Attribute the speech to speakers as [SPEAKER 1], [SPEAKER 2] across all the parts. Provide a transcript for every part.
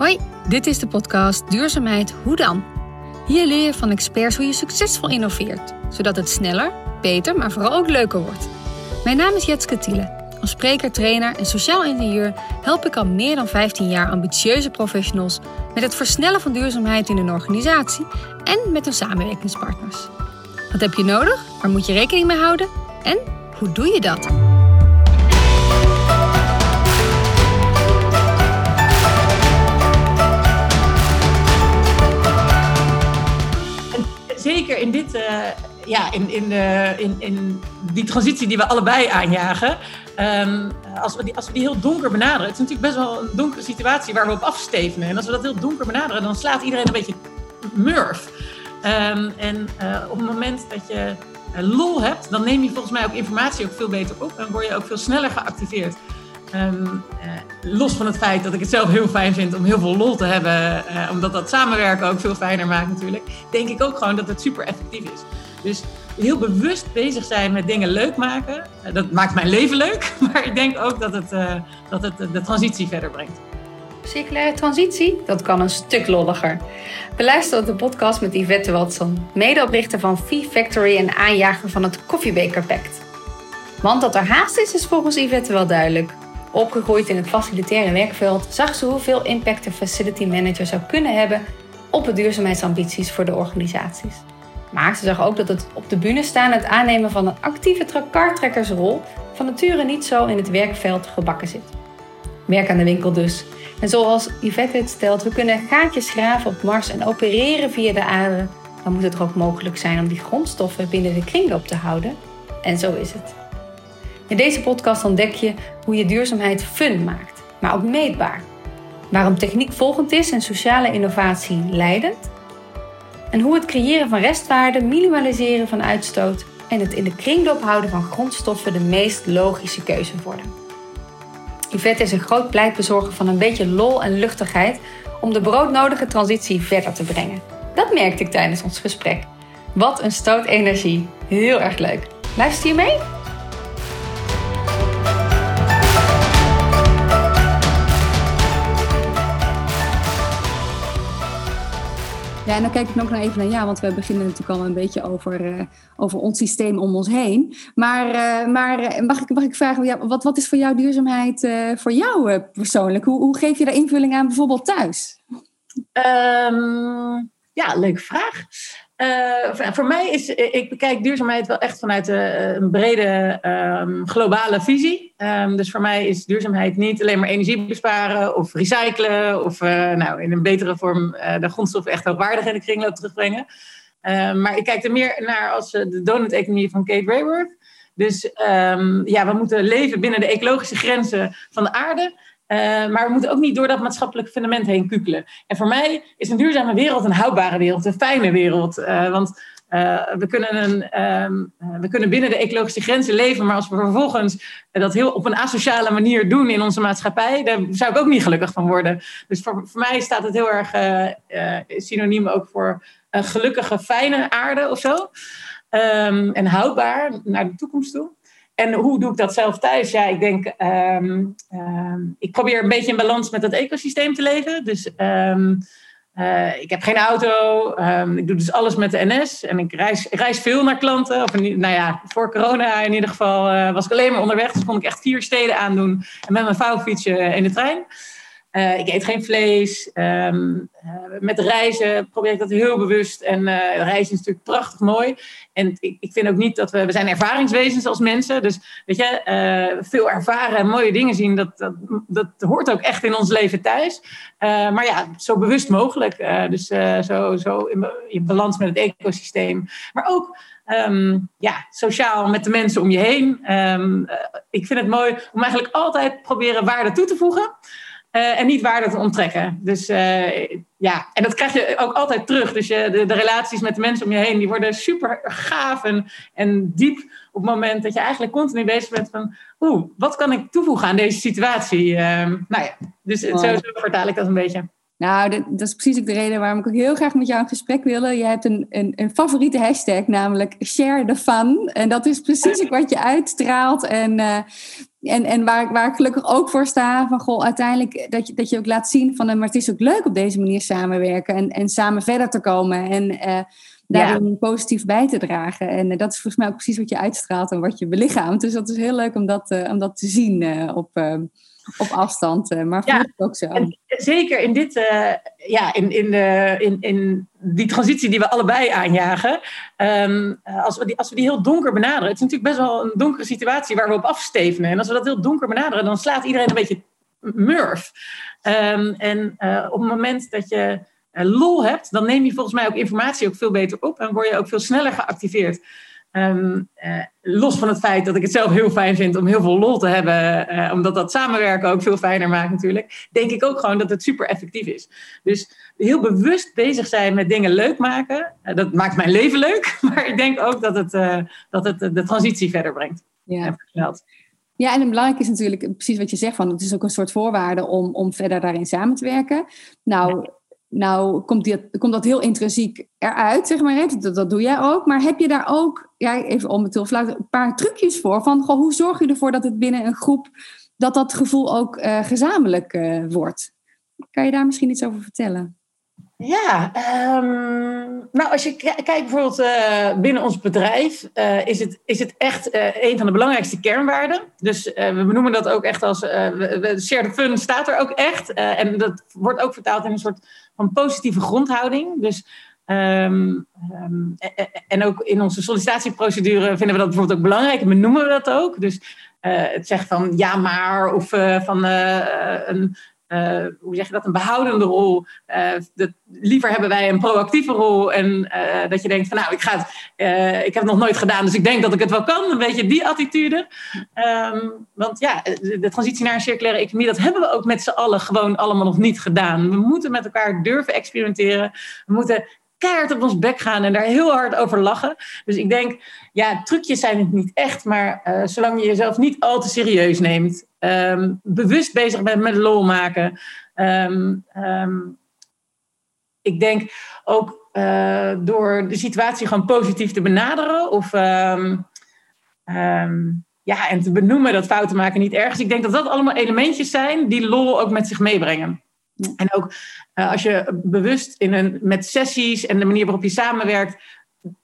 [SPEAKER 1] Hoi, dit is de podcast Duurzaamheid Hoe dan? Hier leer je van experts hoe je succesvol innoveert, zodat het sneller, beter, maar vooral ook leuker wordt. Mijn naam is Jetske Tiele. Als spreker, trainer en sociaal ingenieur help ik al meer dan 15 jaar ambitieuze professionals met het versnellen van duurzaamheid in hun organisatie en met hun samenwerkingspartners. Wat heb je nodig? Waar moet je rekening mee houden? En hoe doe je dat?
[SPEAKER 2] Zeker in dit, uh, ja, in, in, uh, in, in die transitie die we allebei aanjagen, um, als, we die, als we die heel donker benaderen, het is natuurlijk best wel een donkere situatie waar we op afstevenen. En als we dat heel donker benaderen, dan slaat iedereen een beetje murf. Um, en uh, op het moment dat je lol hebt, dan neem je volgens mij ook informatie ook veel beter op en word je ook veel sneller geactiveerd. Um, uh, los van het feit dat ik het zelf heel fijn vind om heel veel lol te hebben, uh, omdat dat samenwerken ook veel fijner maakt natuurlijk, denk ik ook gewoon dat het super effectief is. Dus heel bewust bezig zijn met dingen leuk maken, uh, dat maakt mijn leven leuk, maar ik denk ook dat het, dat het de transitie verder brengt.
[SPEAKER 1] Circulaire transitie, dat kan een stuk lolliger. Beluister de podcast met Yvette Watson, medeoprichter van V-Factory en aanjager van het Koffiebeker Pact. Want dat er haast is, is volgens Yvette wel duidelijk. Opgegroeid in het facilitaire werkveld zag ze hoeveel impact een facility manager zou kunnen hebben op de duurzaamheidsambities voor de organisaties. Maar ze zag ook dat het op de bühne staan, het aannemen van een actieve kartrekkersrol, van nature niet zo in het werkveld gebakken zit. Werk aan de winkel dus. En zoals Yvette het stelt, we kunnen gaatjes graven op Mars en opereren via de aarde. Dan moet het toch ook mogelijk zijn om die grondstoffen binnen de kringloop te houden. En zo is het. In deze podcast ontdek je hoe je duurzaamheid fun maakt, maar ook meetbaar. Waarom techniek volgend is en sociale innovatie leidend. En hoe het creëren van restwaarde, minimaliseren van uitstoot en het in de kringloop houden van grondstoffen de meest logische keuze worden. Yvette is een groot pleitbezorger van een beetje lol en luchtigheid om de broodnodige transitie verder te brengen. Dat merkte ik tijdens ons gesprek. Wat een stoot energie. Heel erg leuk. Luister je mee? Ja, en dan kijk ik nog even naar jou, want we beginnen natuurlijk al een beetje over, uh, over ons systeem om ons heen. Maar, uh, maar uh, mag, ik, mag ik vragen, ja, wat, wat is voor jou duurzaamheid voor jou persoonlijk? Hoe, hoe geef je daar invulling aan bijvoorbeeld thuis?
[SPEAKER 2] Um, ja, leuke vraag. Uh, voor mij is, ik bekijk duurzaamheid wel echt vanuit uh, een brede um, globale visie. Um, dus voor mij is duurzaamheid niet alleen maar energie besparen of recyclen of nou, in een betere vorm de grondstoffen echt hoogwaardig in de kringloop terugbrengen. maar ik kijk er meer naar als de donut-economie van Kate Raworth. Dus ja, we moeten leven binnen de ecologische grenzen van de aarde. Uh, maar we moeten ook niet door dat maatschappelijke fundament heen kukelen. En voor mij is een duurzame wereld een houdbare wereld, een fijne wereld. Uh, want uh, we, kunnen een, um, we kunnen binnen de ecologische grenzen leven, maar als we vervolgens dat heel op een asociale manier doen in onze maatschappij, daar zou ik ook niet gelukkig van worden. Dus voor, voor mij staat het heel erg synoniem ook voor een gelukkige, fijne aarde of zo. Um, en houdbaar naar de toekomst toe. En hoe doe ik dat zelf thuis? Ja, ik denk, um, ik probeer een beetje in balans met het ecosysteem te leven. Dus um, uh, ik heb geen auto. ik doe dus alles met de NS. En ik reis, ik reis veel naar klanten. Of nou ja, voor corona in ieder geval uh, was ik alleen maar onderweg. Dus kon ik echt vier steden aandoen. En met mijn vouwfietsje in de trein. Uh, ik eet geen vlees. Um, uh, met reizen probeer ik dat heel bewust. En uh, reizen is natuurlijk prachtig mooi. En ik, ik, vind ook niet dat we... We zijn ervaringswezens als mensen. Dus weet je, veel ervaren en mooie dingen zien... Dat, dat, dat hoort ook echt in ons leven thuis. maar ja, zo bewust mogelijk. dus zo, zo in, balans met het ecosysteem. Maar ook... Um, ja, sociaal met de mensen om je heen. Um, ik vind het mooi om eigenlijk altijd proberen waarde toe te voegen... Uh, en niet waarde te onttrekken. Dus uh, ja, en dat krijg je ook altijd terug. Dus je, de, de, relaties met de mensen om je heen, die worden super gaaf en, en diep op het moment dat je eigenlijk continu bezig bent van, oeh, wat kan ik toevoegen aan deze situatie? Uh, nou ja, dus oh. zo, zo vertaal ik dat een beetje.
[SPEAKER 1] Nou, dat, dat, is precies ook de reden waarom ik ook heel graag met jou in gesprek wil. Je hebt een, een, een favoriete hashtag, namelijk share the fun. En dat is precies wat je uitstraalt. En uh, en, en waar, waar ik gelukkig ook voor sta, van goh, uiteindelijk dat je, dat je ook laat zien van, maar het is ook leuk op deze manier samenwerken en, en samen verder te komen en uh, daarin positief bij te dragen. En dat is volgens mij ook precies wat je uitstraalt en wat je belichaamt. Dus dat is heel leuk om dat, om dat te zien op, op afstand. Eh, maar ja, ook zo.
[SPEAKER 2] zeker in dit, uh, ja, in, in, de, in, in die transitie die we allebei aanjagen. Um, als, we die, als we die heel donker benaderen. Het is natuurlijk best wel een donkere situatie waar we op afstevenen. En als we dat heel donker benaderen, dan slaat iedereen een beetje murf. Um, en uh, op het moment dat je lol hebt, dan neem je volgens mij ook informatie ook veel beter op. En word je ook veel sneller geactiveerd. Um, uh, los van het feit dat ik het zelf heel fijn vind om heel veel lol te hebben, uh, omdat dat samenwerken ook veel fijner maakt natuurlijk, denk ik ook gewoon dat het super effectief is. Dus heel bewust bezig zijn met dingen leuk maken, uh, dat maakt mijn leven leuk, maar ik denk ook dat het, dat het de transitie verder brengt.
[SPEAKER 1] Ja. Ja, en belangrijk is natuurlijk precies wat je zegt, van het is ook een soort voorwaarde om, om verder daarin samen te werken. Nou, nou komt, die, komt dat heel intrinsiek eruit, zeg maar. Dat, dat doe jij ook. Maar heb je daar ook, ja, even om het heel een paar trucjes voor? Van goh, hoe zorg je ervoor dat het binnen een groep, dat dat gevoel ook uh, gezamenlijk uh, wordt? Kan je daar misschien iets over vertellen?
[SPEAKER 2] Ja, um, nou als je kijkt bijvoorbeeld uh, binnen ons bedrijf, is, het, is het echt een van de belangrijkste kernwaarden. Dus we benoemen dat ook echt als, shared fun staat er ook echt. en dat wordt ook vertaald in een soort van positieve grondhouding. Dus, um, um, en ook in onze sollicitatieprocedure vinden we dat bijvoorbeeld ook belangrijk en benoemen we dat ook. Dus het zeggen van ja maar of van een uh, hoe zeg je dat, een behoudende rol. Dat, liever hebben wij een proactieve rol. En dat je denkt van nou, ik, ga het, ik heb het nog nooit gedaan, dus ik denk dat ik het wel kan. Een beetje die attitude. Um, want ja, de transitie naar een circulaire economie, dat hebben we ook met z'n allen gewoon allemaal nog niet gedaan. We moeten met elkaar durven experimenteren. We moeten keihard op ons bek gaan en daar heel hard over lachen. Dus ik denk, ja, trucjes zijn het niet echt, maar uh, zolang je jezelf niet al te serieus neemt, um, bewust bezig bent met lol maken. Um, um, ik denk ook uh, door de situatie gewoon positief te benaderen of ja, en te benoemen dat fouten maken niet erg is. Ik denk dat dat allemaal elementjes zijn die lol ook met zich meebrengen. En ook uh, als je bewust in een, met sessies en de manier waarop je samenwerkt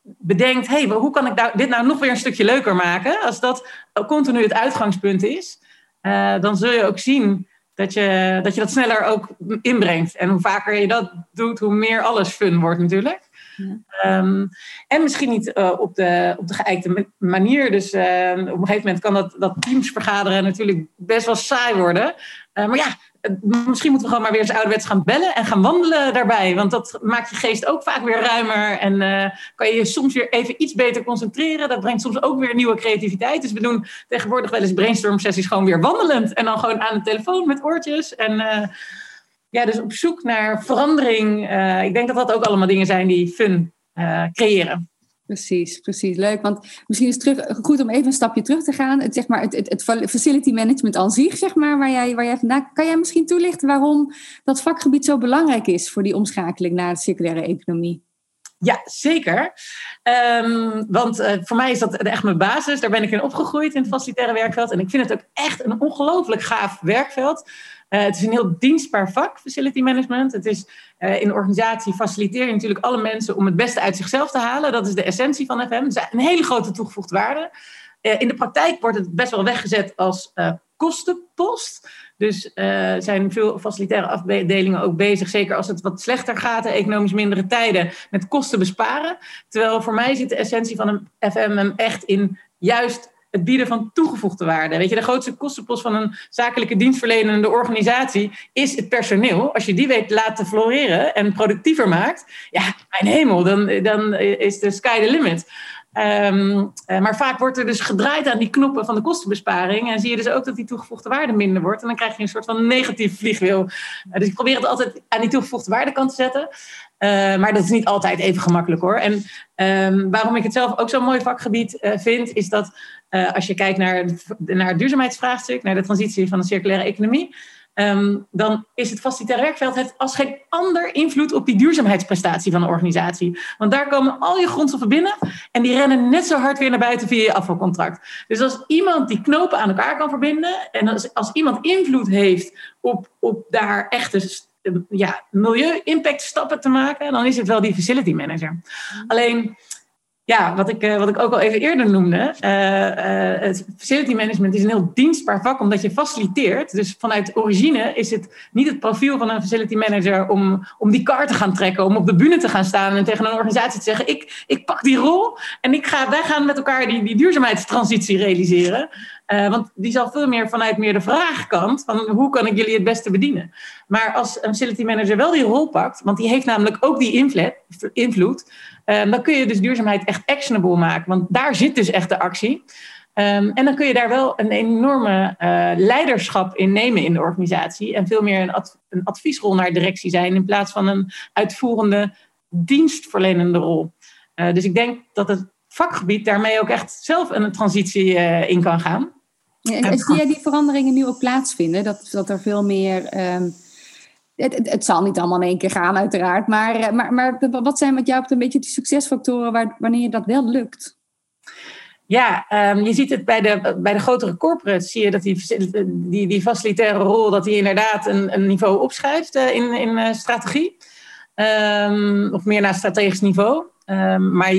[SPEAKER 2] bedenkt, hey, hoe kan ik nou, dit nou nog weer een stukje leuker maken? Als dat continu het uitgangspunt is, uh, dan zul je ook zien dat je, dat je dat sneller ook inbrengt. En hoe vaker je dat doet, hoe meer alles fun wordt natuurlijk. Ja. Um, en misschien niet uh, op, de, op de geëikte manier. Dus uh, op een gegeven moment kan dat, dat teams vergaderen natuurlijk best wel saai worden. Maar ja, misschien moeten we gewoon maar weer eens ouderwets gaan bellen en gaan wandelen daarbij. Want dat maakt je geest ook vaak weer ruimer. En uh, kan je je soms weer even iets beter concentreren. Dat brengt soms ook weer nieuwe creativiteit. Dus we doen tegenwoordig wel eens brainstorm sessies gewoon weer wandelend. En dan gewoon aan de telefoon met oortjes. En uh, ja, dus op zoek naar verandering. Ik denk dat dat ook allemaal dingen zijn die fun creëren.
[SPEAKER 1] Precies, precies. Leuk. Want misschien is het terug, goed om even een stapje terug te gaan. Het, zeg maar, het, het, facility management aan zich, zeg maar, waar jij, waar jij vandaan... Kan jij misschien toelichten waarom dat vakgebied zo belangrijk is... voor die omschakeling naar de circulaire economie?
[SPEAKER 2] Ja, zeker. Um, want uh, voor mij is dat echt mijn basis. Daar ben ik in opgegroeid in het facilitaire werkveld. En ik vind het ook echt een ongelooflijk gaaf werkveld. Uh, het is een heel dienstbaar vak, facility management. Het is uh, in organisatie faciliteer je natuurlijk alle mensen om het beste uit zichzelf te halen. Dat is de essentie van FM. Is een hele grote toegevoegde waarde. Uh, in de praktijk wordt het best wel weggezet als kostenpost. Dus zijn veel facilitaire afdelingen ook bezig, zeker als het wat slechter gaat, de economisch mindere tijden, met kosten besparen. Terwijl voor mij zit de essentie van een FM echt in juist het bieden van toegevoegde waarde. Weet je, de grootste kostenpost van een zakelijke dienstverlenende organisatie is het personeel. Als je die weet laten floreren en productiever maakt, ja, mijn hemel, dan, dan is de sky the limit. Um, maar vaak wordt er dus gedraaid aan die knoppen van de kostenbesparing. En zie je dus ook dat die toegevoegde waarde minder wordt. En dan krijg je een soort van negatief vliegwiel. Uh, dus ik probeer het altijd aan die toegevoegde waarde kant te zetten. Uh, maar dat is niet altijd even gemakkelijk hoor. En um, waarom ik het zelf ook zo'n mooi vakgebied vind, is dat als je kijkt naar, naar het duurzaamheidsvraagstuk, naar de transitie van de circulaire economie, ehm, dan is het facilitair werkveld heeft als geen ander invloed op die duurzaamheidsprestatie van een organisatie. Want daar komen al je grondstoffen binnen en die rennen net zo hard weer naar buiten via je afvalcontract. Dus als iemand die knopen aan elkaar kan verbinden en als, als iemand invloed heeft op, op daar echte ja, milieu-impact stappen te maken, dan is het wel die facility manager. Alleen ja, wat ik, eh, wat ik ook al even eerder noemde. Uh, facility management is een heel dienstbaar vak omdat je faciliteert. Dus vanuit origine is het niet het profiel van een facility manager om, om die kar te gaan trekken, om op de bühne te gaan staan en tegen een organisatie te zeggen: ik, ik pak die rol en ik ga, wij gaan met elkaar die, die duurzaamheidstransitie realiseren. want die zal veel meer vanuit meer de vraagkant van hoe kan ik jullie het beste bedienen. Maar als een facility manager wel die rol pakt, want die heeft namelijk ook die invloed Um, dan kun je dus duurzaamheid echt actionable maken, want daar zit dus echt de actie. Um, en dan kun je daar wel een enorme uh, leiderschap in nemen in de organisatie en veel meer een, ad, een, adviesrol naar directie zijn in plaats van een uitvoerende dienstverlenende rol. Uh, dus ik denk dat het vakgebied daarmee ook echt zelf een transitie uh, in kan gaan.
[SPEAKER 1] Ja, en zie jij die veranderingen nu ook plaatsvinden? Dat, dat er veel meer um het, zal niet allemaal in één keer gaan, uiteraard. Maar, eh, maar, maar wat zijn met jou een beetje de succesfactoren wanneer dat wel lukt?
[SPEAKER 2] Ja, um, je ziet het bij de, bij de grotere corporates, zie je dat die, die, die facilitaire rol, dat die inderdaad een, een niveau opschuift uh, in, in uh, strategie. Um, of meer naar strategisch niveau. Um, maar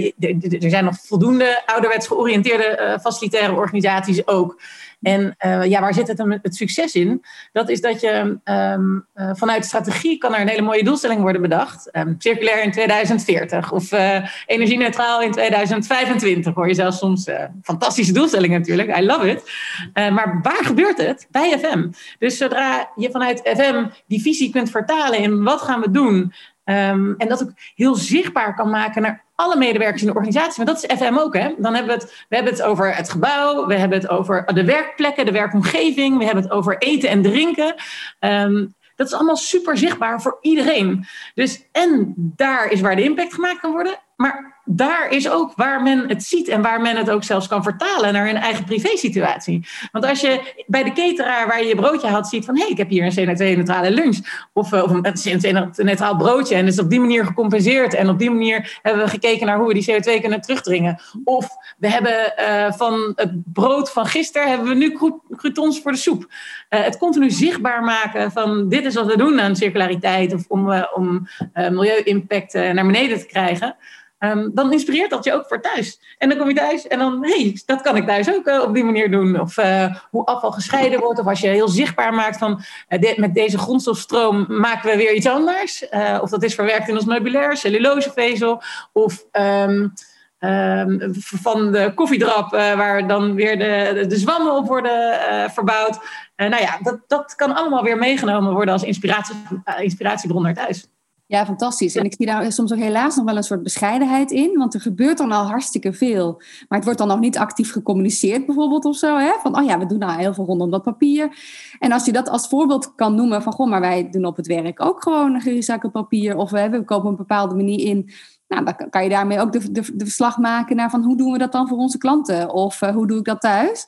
[SPEAKER 2] er zijn nog voldoende ouderwets georiënteerde facilitaire organisaties ook. En uh, ja, waar zit het, het succes in? Dat is dat je um, uh, vanuit strategie kan er een hele mooie doelstelling worden bedacht. Um, circulair in 2040 of uh, energie-neutraal in 2025. Hoor je zelfs soms fantastische doelstellingen natuurlijk. I love it. maar waar gebeurt het? Bij FM. Dus zodra je vanuit FM die visie kunt vertalen in wat gaan we doen, Um, en dat ook heel zichtbaar kan maken naar alle medewerkers in de organisatie. Want dat is FM ook. Hè? Dan hebben we, het, we hebben het over het gebouw, we hebben het over de werkplekken, de werkomgeving, we hebben het over eten en drinken. Um, dat is allemaal super zichtbaar voor iedereen. Dus en daar is waar de impact gemaakt kan worden. Maar daar is ook waar men het ziet en waar men het ook zelfs kan vertalen naar hun eigen privésituatie. Want als je bij de cateraar waar je je broodje had ziet van hé, hey, ik heb hier een CO2-neutrale lunch of, eh, of een CO2-neutraal broodje en is op die manier gecompenseerd en op die manier hebben we gekeken naar hoe we die CO2 kunnen terugdringen. Of we hebben uh, van het brood van gisteren hebben we nu croutons voor de soep. Uh, het continu zichtbaar maken van dit is wat we doen aan circulariteit of om, om milieu-impact naar beneden te krijgen. Um, dan inspireert dat je ook voor thuis. En dan kom je thuis en dan, hé, hey, dat kan ik thuis ook uh, op die manier doen. Of uh, hoe afval gescheiden wordt. Of als je heel zichtbaar maakt van, de, met deze grondstofstroom maken we weer iets anders. of dat is verwerkt in ons meubilair, cellulosevezel. Of um, um, van de koffiedrap, waar dan weer de, de, de zwammen op worden verbouwd. nou ja, dat, dat kan allemaal weer meegenomen worden als inspiratie, inspiratiebron naar thuis.
[SPEAKER 1] Ja, fantastisch. En ik zie daar soms ook helaas nog wel een soort bescheidenheid in, want er gebeurt dan al hartstikke veel. Maar het wordt dan nog niet actief gecommuniceerd, bijvoorbeeld of zo. Hè? Van, oh ja, we doen nou heel veel rondom dat papier. En als je dat als voorbeeld kan noemen van, goh, maar wij doen op het werk ook gewoon gerecycled papier, of we, we kopen een bepaalde manier in. Nou, dan kan je daarmee ook de, de, de verslag maken naar van hoe doen we dat dan voor onze klanten? Of uh, hoe doe ik dat thuis?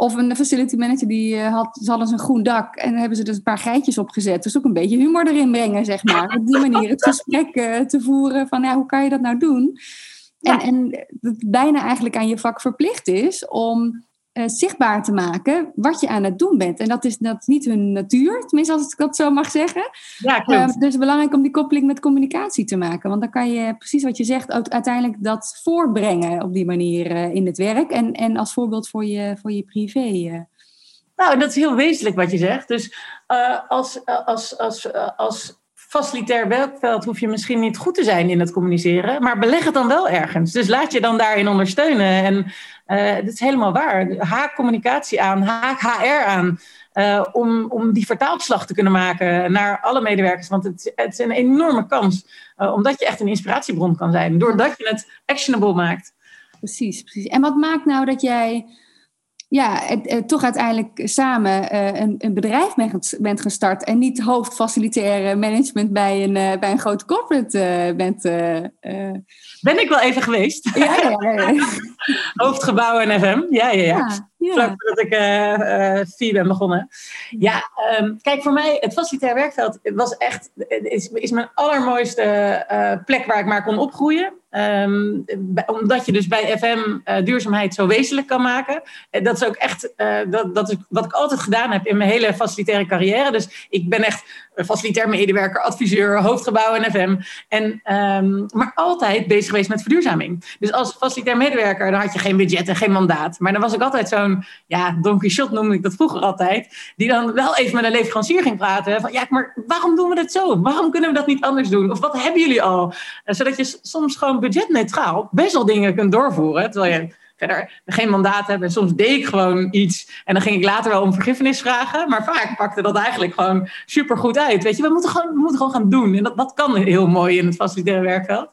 [SPEAKER 1] Of een facility manager die uh, had, ze hadden een groen dak en hebben ze dus een paar geitjes opgezet. Dus ook een beetje humor erin brengen, zeg maar. Op die manier het gesprek uh, te voeren van ja, hoe kan je dat nou doen? En, en dat bijna eigenlijk aan je vak verplicht is om uh, zichtbaar te maken wat je aan het doen bent. En dat is, dat is niet hun natuur, tenminste als ik dat zo mag zeggen.
[SPEAKER 2] Ja, klopt. Uh,
[SPEAKER 1] dus het is belangrijk om die koppeling met communicatie te maken. Want dan kan je precies wat je zegt uiteindelijk dat voorbrengen op die manier uh, in het werk. En, en als voorbeeld voor je, voor je privé.
[SPEAKER 2] Nou, dat is heel wezenlijk wat je zegt. Dus als, als, als, als facilitair werkveld hoef je misschien niet goed te zijn in het communiceren, maar beleg het dan wel ergens. Dus laat je dan daarin ondersteunen. En uh, dat is helemaal waar. Haak communicatie aan, haak HR aan. Uh, om, om die vertaalslag te kunnen maken naar alle medewerkers. Want het, het is een enorme kans. Uh, omdat je echt een inspiratiebron kan zijn. Doordat je het actionable maakt.
[SPEAKER 1] Precies, precies. En wat maakt nou dat jij ja, het, toch uiteindelijk samen uh, een, een, bedrijf bent, bent gestart en niet hoofdfacilitaire management bij een, uh, bij een grote corporate uh, bent.
[SPEAKER 2] ben ik wel even geweest. Ja, ja, ja. Hoofdgebouw en FM, ja, ja, ja. Ja. Vlak voordat ik uh, vier ben begonnen. Ja, um, kijk, voor mij, het facilitair werkveld was echt, is, is mijn allermooiste uh, plek waar ik maar kon opgroeien. Um, omdat je dus bij FM duurzaamheid zo wezenlijk kan maken. dat is ook echt dat, dat is wat ik altijd gedaan heb in mijn hele facilitaire carrière. Dus ik ben echt facilitair medewerker, adviseur, hoofdgebouw en FM. En, um, maar altijd bezig geweest met verduurzaming. Dus als facilitair medewerker, dan had je geen budget en geen mandaat. Maar dan was ik altijd zo'n, ja, Don Quixote noemde ik dat vroeger altijd. Die dan wel even met een leverancier ging praten. Van ja, maar waarom doen we dat zo? Waarom kunnen we dat niet anders doen? Of wat hebben jullie al? Zodat je soms gewoon budgetneutraal best wel dingen kunt doorvoeren. Terwijl je verder geen mandaat hebben. En soms deed ik gewoon iets en dan ging ik later wel om vergiffenis vragen. Maar vaak pakte dat eigenlijk gewoon super goed uit. Weet je, we moeten gewoon, we moeten gewoon gaan doen. En dat, dat kan heel mooi in het facilitaire werkveld.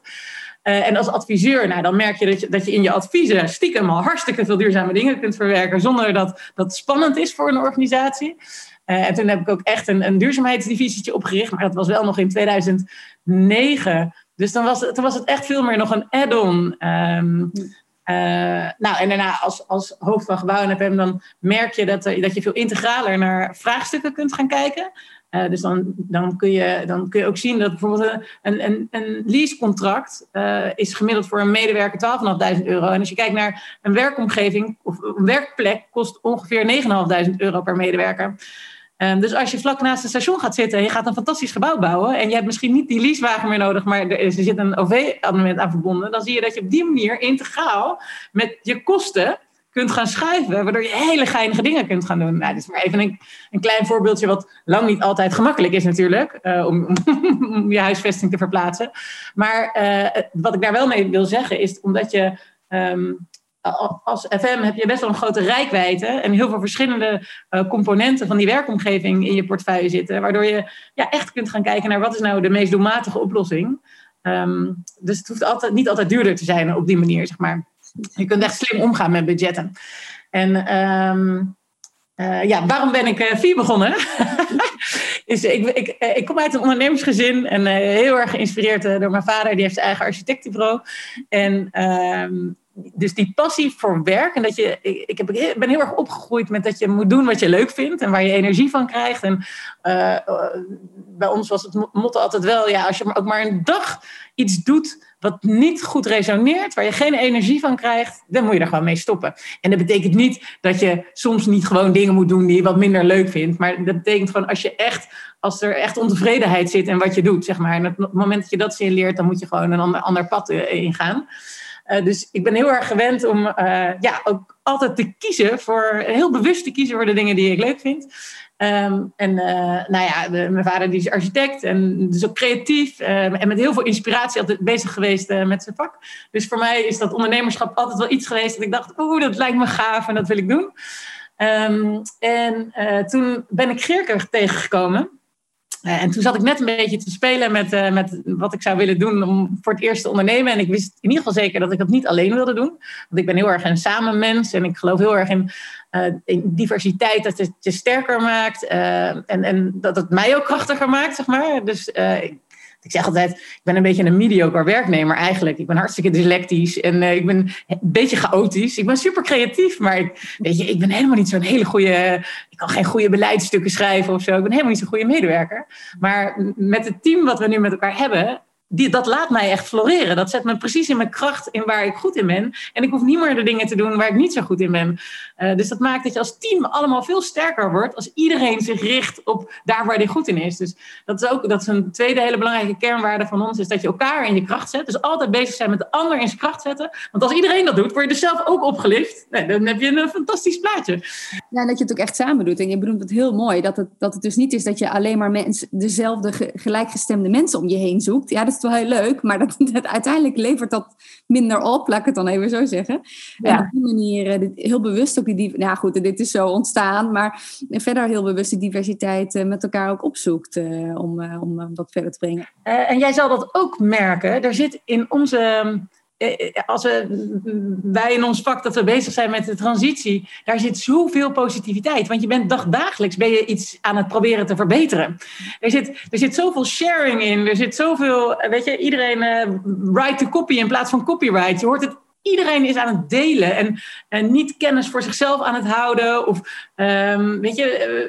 [SPEAKER 2] Uh, en als adviseur, nou, dan merk je dat, je dat je in je adviezen stiekem al hartstikke veel duurzame dingen kunt verwerken. Zonder dat dat spannend is voor een organisatie. Uh, en toen heb ik ook echt een, een duurzaamheidsdivisietje opgericht. Maar dat was wel nog in 2009. Dus dan was, toen was het echt veel meer nog een add-on. Um, uh, nou, en daarna als, als hoofd van gebouw en FM, dan merk je dat, dat je veel integraler naar vraagstukken kunt gaan kijken. Uh, dus dan, dan, kun je, dan kun je ook zien dat bijvoorbeeld een, een, een leasecontract is gemiddeld voor een medewerker 12.500 euro. En als je kijkt naar een werkomgeving of een werkplek, kost ongeveer 9.500 euro per medewerker. Um, dus als je vlak naast het station gaat zitten en je gaat een fantastisch gebouw bouwen en je hebt misschien niet die leasewagen meer nodig, maar er, zit een OV-abonnement aan verbonden, dan zie je dat je op die manier integraal met je kosten kunt gaan schuiven, waardoor je hele geinige dingen kunt gaan doen. Nou, dit is maar even een, een klein voorbeeldje wat lang niet altijd gemakkelijk is natuurlijk, uh, om, je huisvesting te verplaatsen. Maar uh, wat ik daar wel mee wil zeggen is, omdat je um, als FM heb je best wel een grote rijkwijde en heel veel verschillende uh, componenten van die werkomgeving in je portefeuille zitten, waardoor je ja, echt kunt gaan kijken naar wat is nou de meest doelmatige oplossing. Um, dus het hoeft altijd, niet altijd duurder te zijn op die manier, zeg maar. Je kunt echt slim omgaan met budgetten. En um, ja, waarom ben ik uh, vier begonnen? is, ik, ik, ik, kom uit een ondernemersgezin en heel erg geïnspireerd door mijn vader. Die heeft zijn eigen architectenbureau. En um, dus die passie voor werk en dat je, ik, heb, ben heel erg opgegroeid met dat je moet doen wat je leuk vindt en waar je energie van krijgt. En uh, bij ons was het motto altijd wel, ja, als je ook maar een dag iets doet wat niet goed resoneert, waar je geen energie van krijgt, dan moet je er gewoon mee stoppen. En dat betekent niet dat je soms niet gewoon dingen moet doen die je wat minder leuk vindt, maar dat betekent gewoon als je echt, als er echt ontevredenheid zit in wat je doet, zeg maar, en op het moment dat je dat signaleert, dan moet je gewoon een ander, ander pad ingaan. Uh, dus ik ben heel erg gewend om uh, ja, ook altijd te kiezen voor, heel bewust te kiezen voor de dingen die ik leuk vind. Um, en uh, nou ja, mijn vader die is architect en dus ook creatief en met heel veel inspiratie altijd bezig geweest met zijn vak. Dus voor mij is dat ondernemerschap altijd wel iets geweest dat ik dacht, oeh, dat lijkt me gaaf en dat wil ik doen. Um, en toen ben ik Geerker tegengekomen. Uh, en toen zat ik net een beetje te spelen met, uh, met wat ik zou willen doen om voor het eerst te ondernemen. En ik wist in ieder geval zeker dat ik dat niet alleen wilde doen. Want ik ben heel erg een samenmens en ik geloof heel erg in, uh, in diversiteit, dat het je sterker maakt. en, en dat het mij ook krachtiger maakt, zeg maar. Dus ik zeg altijd, ik ben een beetje een mediocre werknemer eigenlijk. Ik ben hartstikke dyslectisch en uh, ik ben een beetje chaotisch. Ik ben super creatief, maar weet je, ik ben helemaal niet zo'n hele goede... Ik kan geen goede beleidsstukken schrijven of zo. Ik ben helemaal niet zo'n goede medewerker. Maar met het team wat we nu met elkaar hebben die, dat laat mij echt floreren. Dat zet me precies in mijn kracht in waar ik goed in ben. En ik hoef niet meer de dingen te doen waar ik niet zo goed in ben. Uh, dus dat maakt dat je als team allemaal veel sterker wordt als iedereen zich richt op daar waar hij goed in is. Dus dat is ook dat is een tweede hele belangrijke kernwaarde van ons, is dat je elkaar in je kracht zet. Dus altijd bezig zijn met de ander in zijn kracht zetten. Want als iedereen dat doet, word je dus zelf ook opgelift. Dan heb je een fantastisch plaatje.
[SPEAKER 1] Ja, en dat je het ook echt samen doet. En je bedoelt het heel mooi. Dat het, dat het dus niet is dat je alleen maar mens, dezelfde gelijkgestemde mensen om je heen zoekt. Ja, dat is wel heel leuk, maar dat, dat, uiteindelijk levert dat minder op, laat ik het dan even zo zeggen. Ja. En op die manier eh, heel bewust ook die, nou goed, dit is zo ontstaan, maar verder heel bewust die diversiteit eh, met elkaar ook opzoekt uh, om, uh, om dat verder te brengen.
[SPEAKER 2] en jij zal dat ook merken, er zit in onze eh, eh, als we, wij in ons vak dat we bezig zijn met de transitie, daar zit zoveel positiviteit. Want je bent dagdagelijks ben je iets aan het proberen te verbeteren. Er zit, er zit zoveel sharing in, er zit zoveel, weet je, iedereen uh, write to copy in plaats van copyright. Je hoort het iedereen is aan het delen en, en niet kennis voor zichzelf aan het houden. Of ehm, weet je,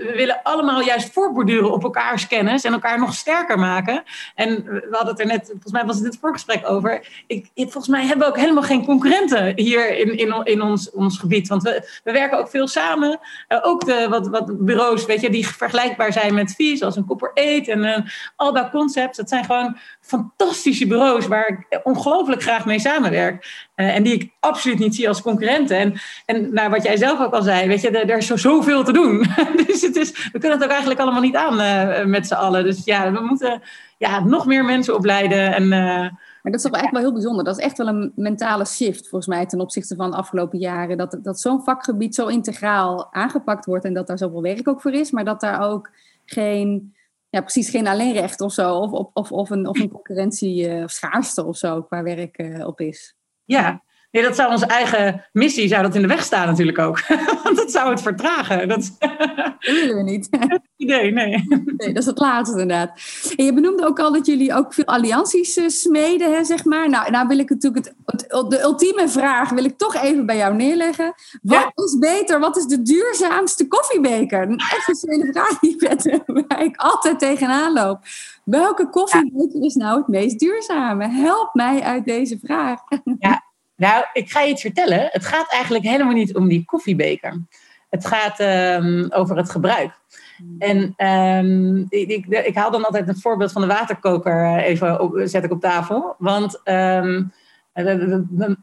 [SPEAKER 2] we willen allemaal juist voorborduren op elkaars kennis en elkaar nog sterker maken. En we hadden het er net, volgens mij was het in het voorgesprek over. Ik, volgens mij hebben we ook helemaal geen concurrenten hier in, in, in ons, ons gebied. Want we, we werken ook veel samen. Uh, ook de, wat, wat bureaus, weet je, die vergelijkbaar zijn met VIE, zoals een Copper 8 en een Alba Concepts. Dat zijn gewoon fantastische bureaus waar ik ongelooflijk graag mee samenwerk. Uh, en die ik absoluut niet zie als concurrenten. En, en nou, wat jij zelf ook al zei, weet je, er is zo, zoveel te doen. dus het is, we kunnen het ook eigenlijk allemaal niet aan uh, met z'n allen. Dus ja, we moeten ja, nog meer mensen opleiden. En, uh,
[SPEAKER 1] maar dat is toch eigenlijk wel heel bijzonder. Dat is echt wel een mentale shift, volgens mij, ten opzichte van de afgelopen jaren. Dat, dat zo'n vakgebied zo integraal aangepakt wordt en dat daar zoveel werk ook voor is, maar dat daar ook geen ja, precies geen alleenrecht of zo. Of, of, of, of een, of een concurrentie uh, schaarste of zo qua werk op is.
[SPEAKER 2] Ja, nee, dat zou onze eigen missie zou dat in de weg staan natuurlijk ook. Want dat zou het vertragen. Dat,
[SPEAKER 1] dat willen we niet.
[SPEAKER 2] idee, nee.
[SPEAKER 1] nee. Dat is het laatste inderdaad. En je benoemde ook al dat jullie ook veel allianties uh, smeden, hè, zeg maar. Nou, nou wil ik natuurlijk het, het, de ultieme vraag wil ik toch even bij jou neerleggen. Wat ja. is beter? Wat is de duurzaamste koffiebeker? Een essentiële vraag die ik, waar ik altijd tegenaan loop. Welke koffiebeker is nou het meest duurzame? Help mij uit deze vraag.
[SPEAKER 2] Ja, nou, ik ga je iets vertellen. Het gaat eigenlijk helemaal niet om die koffiebeker. Het gaat um, over het gebruik. En um, ik, ik, ik, haal dan altijd het voorbeeld van de waterkoker even op, zet ik op tafel. Want um,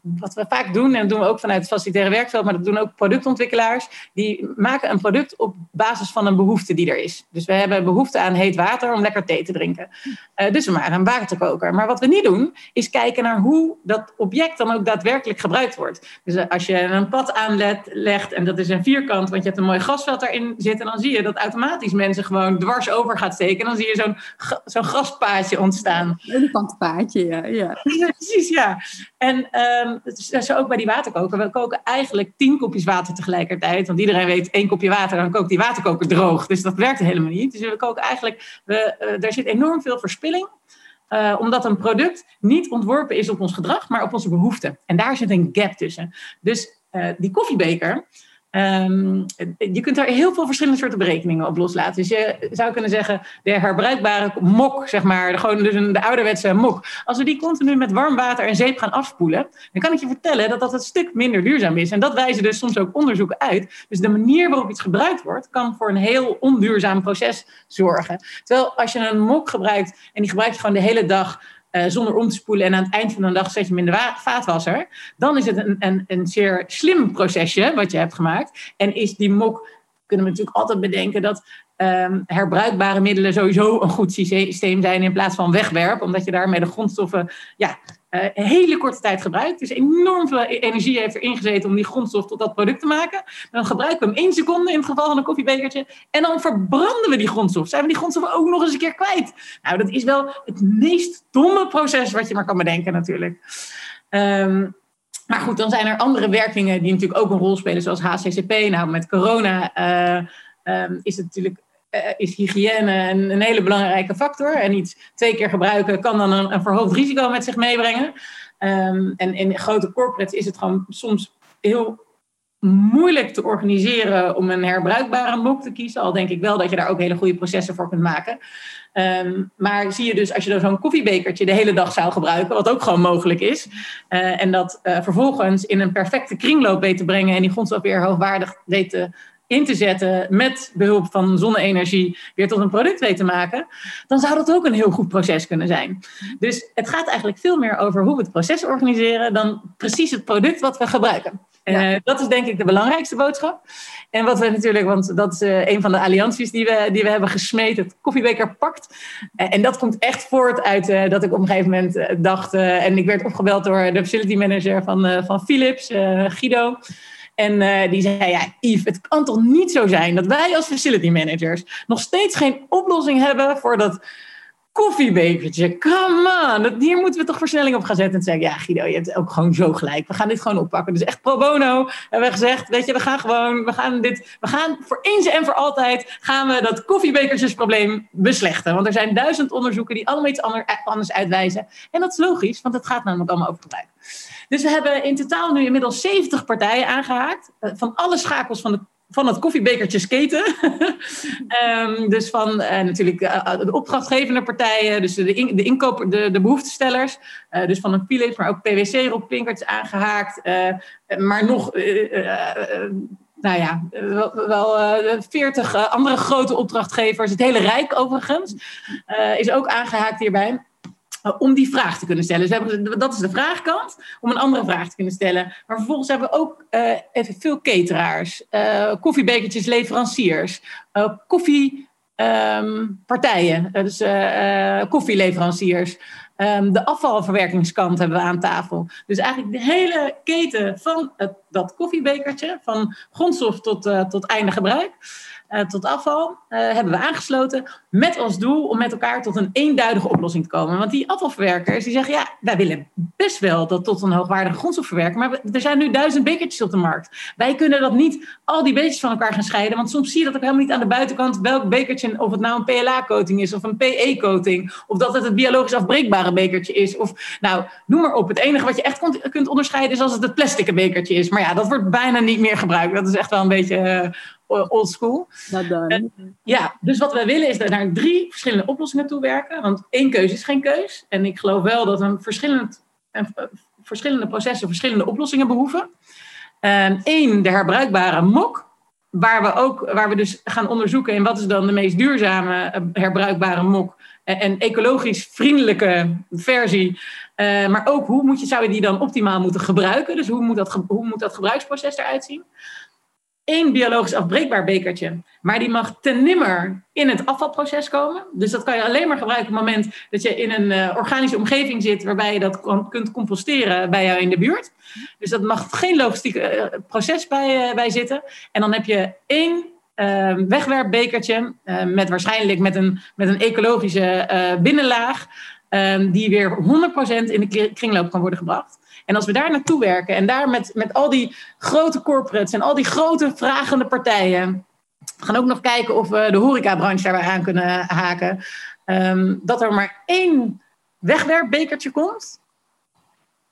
[SPEAKER 2] wat we vaak doen, en dat doen we ook vanuit het facilitaire werkveld, maar dat doen ook productontwikkelaars, die maken een product op basis van een behoefte die er is. Dus we hebben behoefte aan heet water om lekker thee te drinken. Uh, dus we maken een waterkoker. Maar wat we niet doen, is kijken naar hoe dat object dan ook daadwerkelijk gebruikt wordt. Dus uh, als je een pad aanlegt en dat is een vierkant, want je hebt een mooi grasveld erin zitten, dan zie je dat automatisch mensen gewoon dwars over gaat steken. En dan zie je zo'n zo'n graspaadje ontstaan.
[SPEAKER 1] Een elefantenpaadje, ja. ja.
[SPEAKER 2] Precies, ja. En um, zo ook bij die waterkoker. We koken eigenlijk tien kopjes water tegelijkertijd. Want iedereen weet, één kopje water, dan kookt die waterkoker droog. Dus dat werkt helemaal niet. Dus we koken eigenlijk, we, uh, daar zit enorm veel verspilling. Uh, omdat een product niet ontworpen is op ons gedrag, maar op onze behoeften. En daar zit een gap tussen. Dus uh, die koffiebeker, Um, je kunt daar heel veel verschillende soorten berekeningen op loslaten. Dus je zou kunnen zeggen, de herbruikbare mok, zeg maar, gewoon dus een, de ouderwetse mok. Als we die continu met warm water en zeep gaan afspoelen, dan kan ik je vertellen dat dat een stuk minder duurzaam is. En dat wijzen dus soms ook onderzoeken uit. Dus de manier waarop iets gebruikt wordt, kan voor een heel onduurzaam proces zorgen. Terwijl als je een mok gebruikt en die gebruikt gewoon de hele dag uh, zonder om te spoelen en aan het eind van de dag zet je hem in de vaatwasser, dan is het een, een, een zeer slim procesje wat je hebt gemaakt. En is die mok, kunnen we natuurlijk altijd bedenken dat um, herbruikbare middelen sowieso een goed systeem zijn in plaats van wegwerp, omdat je daarmee de grondstoffen ja, een hele korte tijd gebruikt. Dus enorm veel energie heeft erin gezeten om die grondstof tot dat product te maken. Dan gebruiken we hem één seconde in het geval van een koffiebekertje. En dan verbranden we die grondstof. Zijn we die grondstof ook nog eens een keer kwijt? Nou, dat is wel het meest domme proces wat je maar kan bedenken natuurlijk. Um, maar goed, dan zijn er andere werkingen die natuurlijk ook een rol spelen, zoals HCCP. Nou, met corona uh, um, is het natuurlijk is hygiëne een, een, hele belangrijke factor. En iets twee keer gebruiken kan dan een, een verhoogd risico met zich meebrengen. Um, en in grote corporates is het gewoon soms heel moeilijk te organiseren om een herbruikbare mok te kiezen. Al denk ik wel dat je daar ook hele goede processen voor kunt maken. Um, maar zie je dus als je zo'n koffiebekertje de hele dag zou gebruiken, wat ook gewoon mogelijk is, uh, en dat vervolgens in een perfecte kringloop weet te brengen en die grondstof weer hoogwaardig weet te in te zetten met behulp van zonne-energie weer tot een product weet te maken, dan zou dat ook een heel goed proces kunnen zijn. Dus het gaat eigenlijk veel meer over hoe we het proces organiseren dan precies het product wat we gebruiken. Ja. Uh, dat is denk ik de belangrijkste boodschap. En wat we natuurlijk, want dat is uh, een van de allianties die we, die we hebben gesmeed, het Koffiebeker Pact. Uh, en dat komt echt voort uit dat ik op een gegeven moment dacht, en ik werd opgebeld door de facility manager van, van Philips, Guido. En uh, die zei, ja, Yves, het kan toch niet zo zijn dat wij als facility managers nog steeds geen oplossing hebben voor dat koffiebekertje, come on. Hier moeten we toch versnelling op gaan zetten. En zeggen, ja Guido, je hebt ook gewoon zo gelijk. We gaan dit gewoon oppakken. Dus echt pro bono hebben we gezegd, weet je, we gaan gewoon, we gaan dit, we gaan voor eens en voor altijd gaan we dat koffiebekertjesprobleem beslechten. Want er zijn duizend onderzoeken die allemaal iets anders uitwijzen. En dat is logisch, want het gaat namelijk allemaal over gebruik. Dus we hebben in totaal nu inmiddels 70 partijen aangehaakt. Eh, van alle schakels van de van het koffiebekertjesketen. um, dus van uh, natuurlijk uh, de opdrachtgevende partijen, dus de, de inkoper, de, de behoeftestellers. Dus van een Philips, maar ook PwC, Rob Pinkerts aangehaakt. maar nog, nou ja, wel, 40 andere grote opdrachtgevers. Het hele Rijk overigens is ook aangehaakt hierbij. Eh, om die vraag te kunnen stellen. Dus hebben, dat is de vraagkant, om een andere vraag te kunnen stellen. Maar vervolgens hebben we ook uh, even veel cateraars, uh, koffiebekertjes, leveranciers, uh, koffiepartijen, um, dus koffieleveranciers. Um, de afvalverwerkingskant hebben we aan tafel. Dus eigenlijk de hele keten van het, dat koffiebekertje, van grondstof tot, tot einde gebruik. Uh, tot afval, uh, hebben we aangesloten met als doel om met elkaar tot een eenduidige oplossing te komen. Want die afvalverwerkers die zeggen, ja, wij willen best wel dat tot een hoogwaardige grondstof verwerken, maar er zijn nu duizend bekertjes op de markt. Wij kunnen dat niet, al die bekertjes van elkaar gaan scheiden, want soms zie je dat ook helemaal niet aan de buitenkant welk bekertje, of het nou een PLA-coating is of een PE-coating, of dat het het biologisch afbreekbare bekertje is, of nou, noem maar op. Het enige wat je echt kunt onderscheiden is als het het plastic bekertje is. Maar ja, dat wordt bijna niet meer gebruikt. Dat is echt wel een beetje... Uh, old school. ja, dus wat wij willen is naar drie verschillende oplossingen toe werken. Want één keuze is geen keus. En ik geloof wel dat een verschillend, een, verschillende processen verschillende oplossingen behoeven. Eén, de herbruikbare mok. Waar we, ook, waar we dus gaan onderzoeken in wat is dan de meest duurzame eh, herbruikbare mok. En, ecologisch vriendelijke versie. Uh, maar ook hoe moet je, zou je die dan optimaal moeten gebruiken? Dus hoe moet dat, hoe moet dat gebruiksproces eruit zien? Één biologisch afbreekbaar bekertje. Maar die mag ten nimmer in het afvalproces komen. Dus dat kan je alleen maar gebruiken op het moment dat je in een uh, organische omgeving zit waarbij je dat kunt composteren bij jou in de buurt. Dus dat mag geen logistiek uh, proces bij, uh, bij zitten. En dan heb je één ehm, wegwerpbekertje met waarschijnlijk met een, met een ecologische binnenlaag. Ehm, die weer 100% in de kringloop kan worden gebracht. En als we daar naartoe werken en daar met, met al die grote corporates en al die grote vragende partijen. We gaan ook nog kijken of we de horecabranche daarbij aan kunnen haken. Um, dat er maar één wegwerpbekertje komt.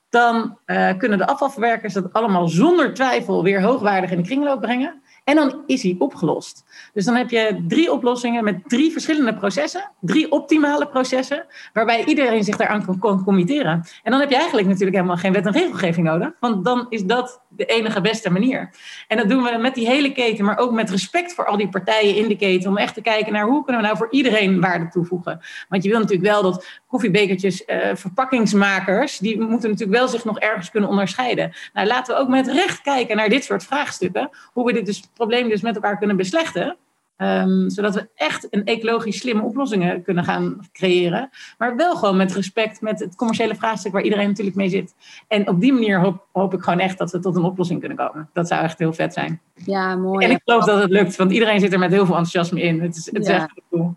[SPEAKER 2] Dan uh, kunnen de afvalverwerkers dat allemaal zonder twijfel weer hoogwaardig in de kringloop brengen. En dan is hij opgelost. Dus dan heb je drie oplossingen met drie verschillende processen. Drie optimale processen. Waarbij iedereen zich daaraan kan committeren. En dan heb je eigenlijk natuurlijk helemaal geen wet en regelgeving nodig. Want dan is dat de enige beste manier. En dat doen we met die hele keten. Maar ook met respect voor al die partijen in de keten. Om echt te kijken naar hoe kunnen we nou voor iedereen waarde toevoegen. Want je wil natuurlijk wel dat koffiebekertjes, uh, verpakkingsmakers. Die moeten natuurlijk wel zich nog ergens kunnen onderscheiden. Nou laten we ook met recht kijken naar dit soort vraagstukken. Hoe we dit dus probleem dus met elkaar kunnen beslechten. Um, zodat we echt een ecologisch slimme oplossingen kunnen gaan creëren. Maar wel gewoon met respect met het commerciële vraagstuk waar iedereen natuurlijk mee zit. En op die manier hoop, hoop ik gewoon echt dat we tot een oplossing kunnen komen. Dat zou echt heel vet zijn.
[SPEAKER 1] Ja, mooi.
[SPEAKER 2] En ik geloof dat het lukt, want iedereen zit er met heel veel enthousiasme in. Het is, het is ja. echt cool.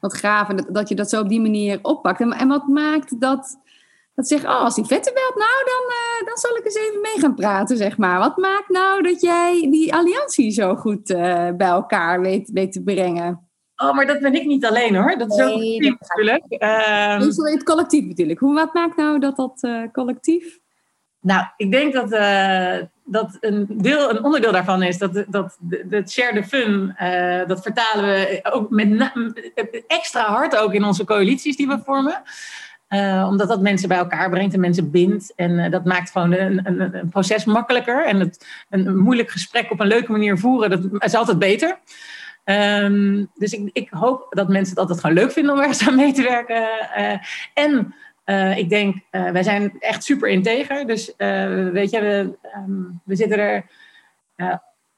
[SPEAKER 1] Wat gaaf dat, dat je dat zo op die manier oppakt. En, en wat maakt dat dat zegt, oh, als die vette belt, nou, dan, uh, dan zal ik eens even mee gaan praten, zeg maar. Wat maakt nou dat jij die alliantie zo goed uh, bij elkaar weet, weet te brengen?
[SPEAKER 2] Oh, maar dat ben ik niet alleen hoor. Dat is nee, ook collectief natuurlijk.
[SPEAKER 1] Um, dus het collectief natuurlijk. Hoe, wat maakt nou dat dat uh, collectief?
[SPEAKER 2] Nou, ik denk dat, dat een, deel, een onderdeel daarvan is dat, dat de share the fun, dat vertalen we ook met extra hard ook in onze coalities die we vormen. Uh, omdat dat mensen bij elkaar brengt en mensen bindt. En uh, dat maakt gewoon een, een, een, proces makkelijker. En het, een, moeilijk gesprek op een leuke manier voeren, dat is altijd beter. Um, dus ik, ik, hoop dat mensen het altijd gewoon leuk vinden om ergens aan mee te werken. Uh, en ik denk, wij zijn echt super integer. Dus weet je, we, um, we zitten er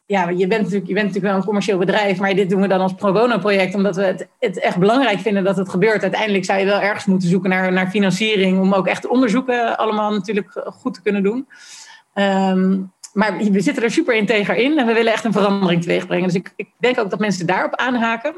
[SPEAKER 2] ja, je bent, natuurlijk, je bent natuurlijk wel een commercieel bedrijf, maar dit doen we dan als pro bono project, omdat we het, het echt belangrijk vinden dat het gebeurt. Uiteindelijk zou je wel ergens moeten zoeken naar, naar financiering, om ook echt onderzoeken allemaal natuurlijk goed te kunnen doen. Um, maar we zitten er super integer in en we willen echt een verandering teweeg brengen. Dus ik, ik denk ook dat mensen daarop aanhaken.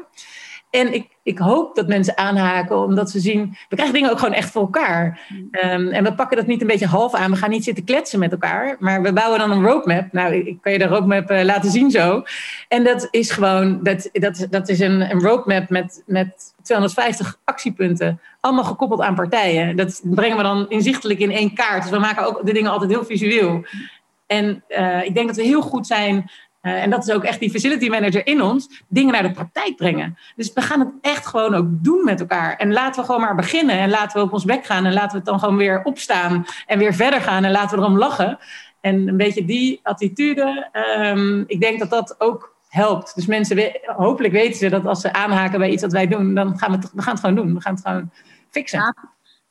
[SPEAKER 2] En ik, ik hoop dat mensen aanhaken, omdat ze zien, we krijgen dingen ook gewoon echt voor elkaar. Ehm, en we pakken dat niet een beetje half aan. We gaan niet zitten kletsen met elkaar, maar we bouwen dan een roadmap. Nou, ik kan je de roadmap uh, laten zien zo. En dat is gewoon, dat, dat, dat is een, een roadmap met, met 250 actiepunten, allemaal gekoppeld aan partijen. Dat brengen we dan inzichtelijk in één kaart. Dus we maken ook de dingen altijd heel visueel. En uh, ik denk dat we heel goed zijn uh, en dat is ook echt die facility manager in ons, dingen naar de praktijk brengen. Dus we gaan het echt gewoon ook doen met elkaar. En laten we gewoon maar beginnen. En laten we op ons bek gaan. En laten we het dan gewoon weer opstaan. En weer verder gaan. En laten we erom lachen. En een beetje die attitude, um, ik denk dat dat ook helpt. Dus mensen, hopelijk weten ze dat als ze aanhaken bij iets wat wij doen, dan gaan we het, we gaan het gewoon doen. We gaan het gewoon fixen.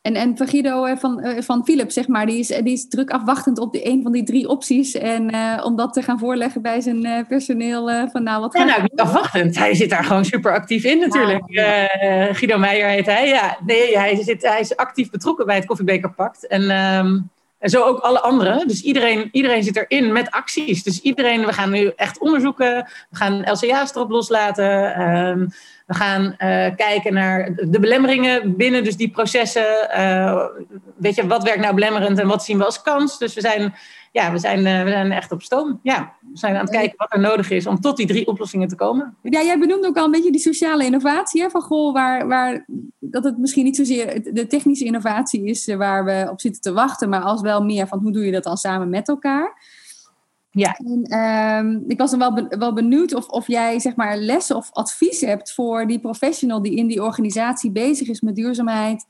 [SPEAKER 1] En, en van Guido eh, van, eh, van Philips, zeg maar, die is, die is druk afwachtend op de een van die drie opties. En uh, om dat te gaan voorleggen bij zijn uh, personeel. Uh, van, nou, wat
[SPEAKER 2] ja, nou, niet afwachtend. Hij zit daar gewoon super actief in natuurlijk. Ja, ja. Guido Meijer heet hij. Ja, nee, hij, zit, hij is actief betrokken bij het Koffiebekerpact. En, um, en zo ook alle anderen. Dus iedereen, iedereen zit erin met acties. Dus iedereen, we gaan nu echt onderzoeken. We gaan LCA's erop loslaten. Um, we gaan uh, kijken naar de belemmeringen binnen dus die processen. Uh, weet je, wat werkt nou belemmerend en wat zien we als kans? Dus we zijn, ja, we zijn, uh, we zijn echt op stoom. Ja, we zijn aan het kijken wat er nodig is om tot die drie oplossingen te komen.
[SPEAKER 1] Ja, jij benoemde ook al een beetje die sociale innovatie. Hè? Van goh, waar, waar, dat het misschien niet zozeer de technische innovatie is waar we op zitten te wachten, maar als wel meer van hoe doe je dat dan samen met elkaar. Ja. En, um, ik was dan wel, wel benieuwd of, of jij zeg maar lessen of advies hebt voor die professional die in die organisatie bezig is met duurzaamheid,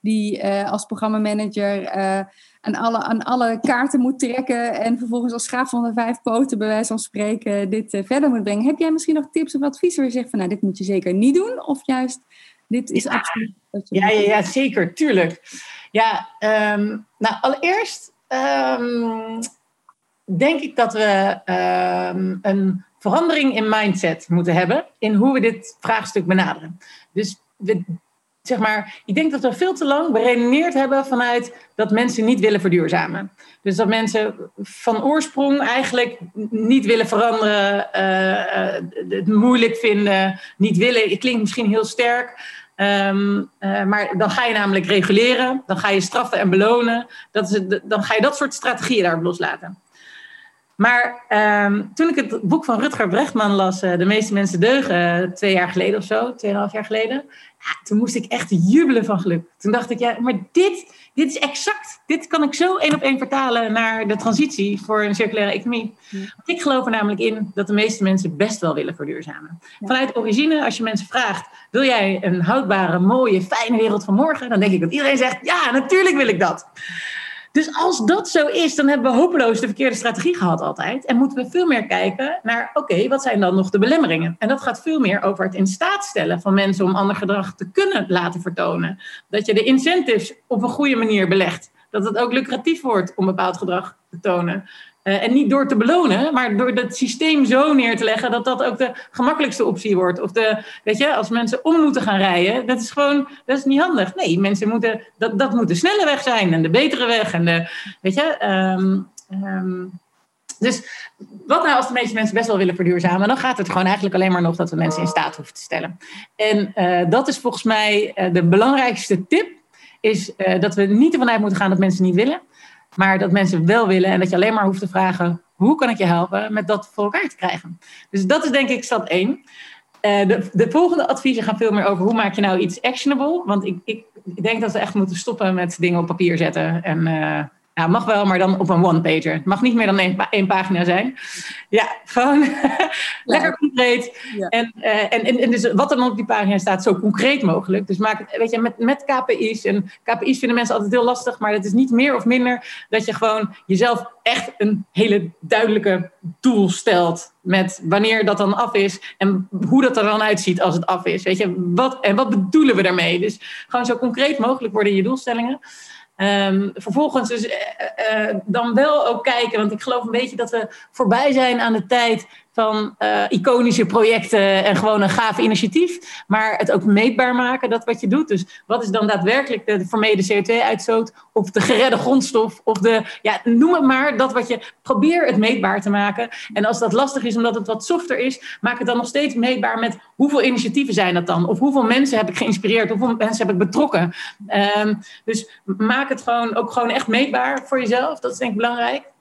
[SPEAKER 1] die uh, als programmamanager uh, aan, alle, aan alle kaarten moet trekken en vervolgens als schaap van de vijf poten bij wijze van spreken dit uh, verder moet brengen. Heb jij misschien nog tips of advies waar je zegt van nou dit moet je zeker niet doen of juist dit is
[SPEAKER 2] ja.
[SPEAKER 1] absoluut.
[SPEAKER 2] Ja, ja, ja, zeker, tuurlijk. Ja, um, nou allereerst. Um, denk ik dat we um, een verandering in mindset moeten hebben in hoe we dit vraagstuk benaderen. Dus we, zeg maar, ik denk dat we veel te lang beredeneerd hebben vanuit dat mensen niet willen verduurzamen. Dus dat mensen van oorsprong eigenlijk niet willen veranderen, uh, het moeilijk vinden, niet willen. Het klinkt misschien heel sterk. Um, uh, maar dan ga je namelijk reguleren, dan ga je straffen en belonen. Dat is het, dan ga je dat soort strategieën daarop loslaten. Maar um, toen ik het boek van Rutger Brechtman las, uh, De meeste mensen deugen, twee jaar geleden of zo, tweeënhalf jaar geleden, ja, toen moest ik echt jubelen van geluk. Toen dacht ik, ja, maar dit, dit is exact, dit kan ik zo één op één vertalen naar de transitie voor een circulaire economie. Ja. Want ik geloof er namelijk in dat de meeste mensen best wel willen verduurzamen. Ja. Vanuit origine, als je mensen vraagt, wil jij een houdbare, mooie, fijne wereld van morgen? Dan denk ik dat iedereen zegt, ja, natuurlijk wil ik dat. Dus als dat zo is, dan hebben we hopeloos de verkeerde strategie gehad altijd. En moeten we veel meer kijken naar, oké, wat zijn dan nog de belemmeringen? En dat gaat veel meer over het in staat stellen van mensen om ander gedrag te kunnen laten vertonen. Dat je de incentives op een goede manier belegt. Dat het ook lucratief wordt om bepaald gedrag te tonen. Uh, en niet door te belonen, maar door het systeem zo neer te leggen dat dat ook de gemakkelijkste optie wordt. Of de, weet je, als mensen om moeten gaan rijden, dat is gewoon, dat is niet handig. Nee, mensen moeten, dat, dat moet de snelle weg zijn en de betere weg. En de, weet je, um, um, dus wat nou als de meeste mensen best wel willen verduurzamen? Dan gaat het gewoon eigenlijk alleen maar nog dat we mensen in staat hoeven te stellen. En uh, dat is volgens mij uh, de belangrijkste tip. Is dat we niet ervan uit moeten gaan dat mensen niet willen. Maar dat mensen wel willen en dat je alleen maar hoeft te vragen: hoe kan ik je helpen met dat voor elkaar te krijgen? Dus dat is denk ik stap 1. Uh, de, de, volgende adviezen gaan veel meer over hoe maak je nou iets actionable. Want ik, ik, ik denk dat we echt moeten stoppen met dingen op papier zetten. En uh, ja, mag wel, maar dan op een one-pager. Het mag niet meer dan één, één pagina zijn. Ja, gewoon lekker concreet. Ja. En, uh, en, en, en, dus wat er dan op die pagina staat, zo concreet mogelijk. Dus maak het, weet je, met, met KPI's. En KPI's vinden mensen altijd heel lastig, maar het is niet meer of minder dat je gewoon jezelf echt een hele duidelijke doel stelt. Met wanneer dat dan af is en hoe dat er dan uitziet als het af is. Weet je, wat, en wat bedoelen we daarmee? Dus gewoon zo concreet mogelijk worden je doelstellingen. Um, vervolgens dus uh, uh, dan wel ook kijken, want ik geloof een beetje dat we voorbij zijn aan de tijd van uh, iconische projecten en gewoon een gaaf initiatief, maar het ook meetbaar maken, dat wat je doet. Dus wat is dan daadwerkelijk de vermeden CO2-uitstoot of de geredde grondstof of de, ja, noem het maar, dat wat je, probeer het meetbaar te maken. En als dat lastig is omdat het wat softer is, maak het dan nog steeds meetbaar met hoeveel initiatieven zijn dat dan? Of hoeveel mensen heb ik geïnspireerd? Hoeveel mensen heb ik betrokken? Um, dus maak het gewoon ook gewoon echt meetbaar voor jezelf. Dat is denk ik belangrijk.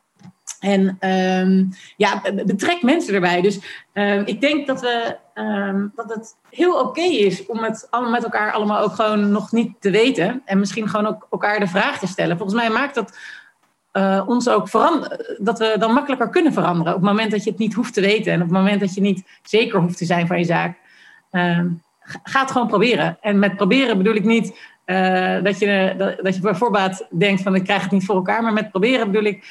[SPEAKER 2] En um, ja, betrek mensen erbij. Dus um, ik denk dat, we, um, dat het heel oké is om het allemaal met elkaar allemaal ook gewoon nog niet te weten. En misschien gewoon ook elkaar de vraag te stellen. Volgens mij maakt dat uh, ons ook veranderen. Dat we dan makkelijker kunnen veranderen. Op het moment dat je het niet hoeft te weten. En op het moment dat je niet zeker hoeft te zijn van je zaak. ga het gewoon proberen. En met proberen bedoel ik niet uh, dat, je, dat, dat je bij voorbaat denkt van ik krijg het niet voor elkaar. Maar met proberen bedoel ik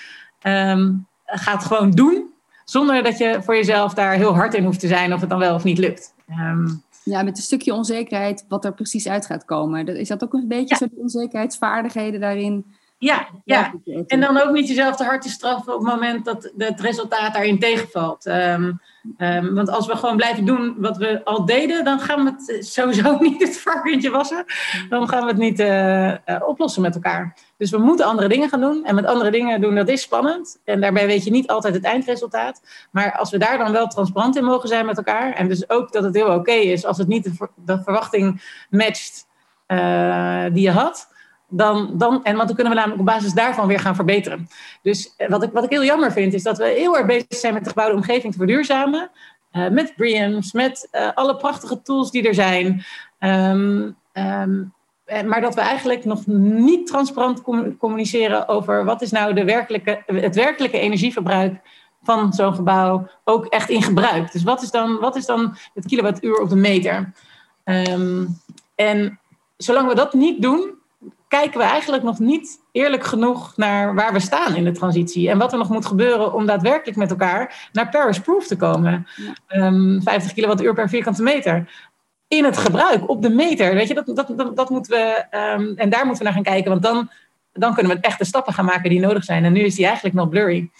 [SPEAKER 2] um, ga het gewoon doen. Zonder dat je voor jezelf daar heel hard in hoeft te zijn of het dan wel of niet lukt. Um,
[SPEAKER 1] ja, met een stukje onzekerheid wat er precies uit gaat komen. Is dat ook een beetje ja. zo onzekerheidsvaardigheden daarin?
[SPEAKER 2] Ja, ja. En dan ook niet jezelf te hard te straffen op het moment dat het resultaat daarin tegenvalt. Um, um, want als we gewoon blijven doen wat we al deden, dan gaan we het sowieso niet het varkentje wassen. Dan gaan we het niet uh, uh, oplossen met elkaar. Dus we moeten andere dingen gaan doen. En met andere dingen doen, dat is spannend. En daarbij weet je niet altijd het eindresultaat. Maar als we daar dan wel transparant in mogen zijn met elkaar. En dus ook dat het heel oké okay is als het niet de, ver, de verwachting matcht uh, die je had dan, dan, en want dan kunnen we namelijk op basis daarvan weer gaan verbeteren. Dus wat ik, wat ik heel jammer vind, is dat we heel erg bezig zijn met de gebouwde omgeving te verduurzamen. Uh, met BREEAMS, met uh, alle prachtige tools die er zijn. Um, um, maar dat we eigenlijk nog niet transparant communiceren over wat is nou de werkelijke, het werkelijke energieverbruik van zo'n gebouw ook echt in gebruik. Dus wat is dan, wat is dan het kilowattuur op de meter? Um, en zolang we dat niet doen, kijken we eigenlijk nog niet eerlijk genoeg naar waar we staan in de transitie. En wat er nog moet gebeuren om daadwerkelijk met elkaar naar Paris Proof te komen. Ja. Um, 50 kilowattuur per vierkante meter. In het gebruik, op de meter. Weet je, dat, dat, dat, dat moeten we. Um, en daar moeten we naar gaan kijken. Want dan, dan kunnen we echte stappen gaan maken die nodig zijn. En nu is die eigenlijk nog blurry.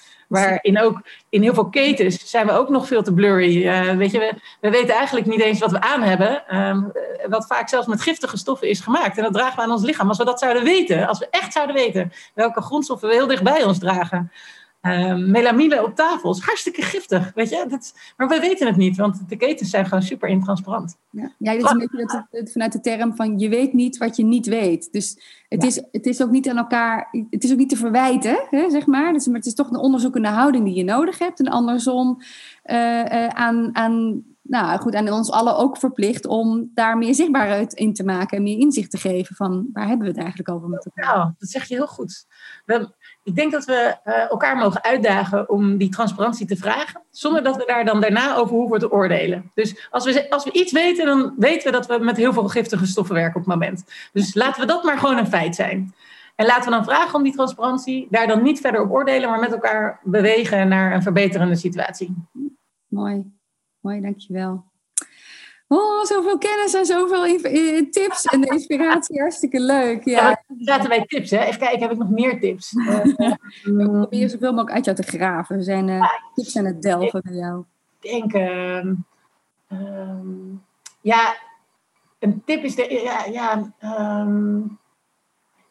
[SPEAKER 2] Waarin ook in heel veel ketens zijn we ook nog veel te blurry. Uh, weet je, we, we, weten eigenlijk niet eens wat we aan hebben. Um, wat vaak zelfs met giftige stoffen is gemaakt. En dat dragen we aan ons lichaam. Als we dat zouden weten, als we echt zouden weten welke grondstoffen we heel dicht bij ons dragen. Um, melamine op tafel is hartstikke giftig, weet je. Dat, maar we weten het niet, want de ketens zijn gewoon super intransparant.
[SPEAKER 1] Ja, ja dat is een beetje dat, vanuit de term van je weet niet wat je niet weet. Dus het, ja. is, het is ook niet aan elkaar, het is ook niet te verwijten, hè, zeg maar. Dus, maar het is toch een onderzoekende houding die je nodig hebt. En andersom uh, uh, aan, aan, nou goed, aan ons allen ook verplicht om daar meer zichtbaarheid in te maken en meer inzicht te geven van waar hebben we het eigenlijk over met elkaar.
[SPEAKER 2] Nou, dat zeg je heel goed. We, ik denk dat we uh, elkaar mogen uitdagen om die transparantie te vragen, zonder dat we daar dan daarna over hoeven te oordelen. Dus als we, als we iets weten, dan weten we dat we met heel veel giftige stoffen werken op het moment. Dus laten we dat maar gewoon een feit zijn. En laten we dan vragen om die transparantie, daar dan niet verder op oordelen, maar met elkaar bewegen naar een verbeterende situatie.
[SPEAKER 1] Mooi, mooi, dankjewel. Oh, zoveel kennis en zoveel tips en inspiratie. Hartstikke leuk. Ja. ja
[SPEAKER 2] zaten bij tips, hè? Even kijken, heb ik nog meer tips?
[SPEAKER 1] We proberen zoveel mogelijk uit jou te graven. We zijn uh, tips aan het delven bij jou.
[SPEAKER 2] Ik denk, uh, um, ja, een tip is de, ja, ja um,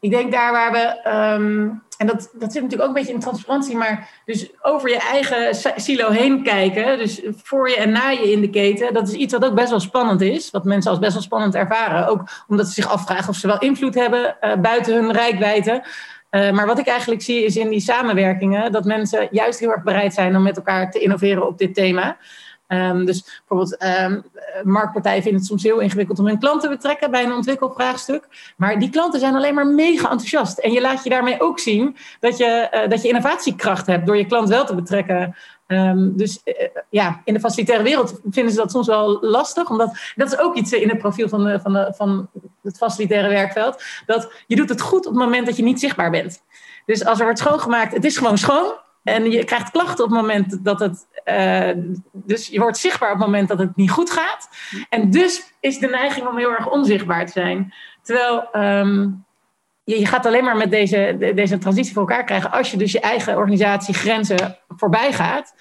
[SPEAKER 2] ik denk daar waar we, um, en dat, dat zit natuurlijk ook een beetje in transparantie, maar dus over je eigen silo heen kijken, dus voor je en na je in de keten, dat is iets wat ook best wel spannend is, wat mensen als best wel spannend ervaren. Ook omdat ze zich afvragen of ze wel invloed hebben uh, buiten hun rijkwijde. Uh, maar wat ik eigenlijk zie is in die samenwerkingen dat mensen juist heel erg bereid zijn om met elkaar te innoveren op dit thema. Um, dus bijvoorbeeld, um, marktpartijen vinden het soms heel ingewikkeld om hun klanten te betrekken bij een ontwikkelvraagstuk. Maar die klanten zijn alleen maar mega enthousiast. En je laat je daarmee ook zien dat je, uh, dat je innovatiekracht hebt door je klant wel te betrekken. Um, dus uh, ja, in de facilitaire wereld vinden ze dat soms wel lastig. Omdat dat is ook iets in het profiel van, van, van het facilitaire werkveld. Dat je doet het goed op het moment dat je niet zichtbaar bent. Dus als er wordt schoongemaakt, het is gewoon schoon. En je krijgt klachten op het moment dat het. Uh, dus je wordt zichtbaar op het moment dat het niet goed gaat. En dus is de neiging om heel erg onzichtbaar te zijn. Terwijl je, je, gaat alleen maar met deze, deze transitie voor elkaar krijgen. als je dus je eigen organisatiegrenzen voorbij gaat.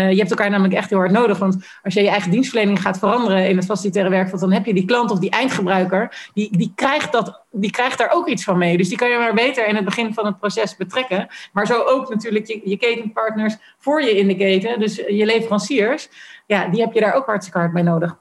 [SPEAKER 2] Je hebt elkaar namelijk echt heel hard nodig. Want als je je eigen dienstverlening gaat veranderen in het facilitaire werkveld, dan heb je die klant of die eindgebruiker, die, die, krijgt dat, die krijgt daar ook iets van mee. Dus die kan je maar beter in het begin van het proces betrekken. Maar zo ook natuurlijk je, je ketenpartners voor je in de keten, dus je leveranciers, ja, die heb je daar ook hartstikke hard bij nodig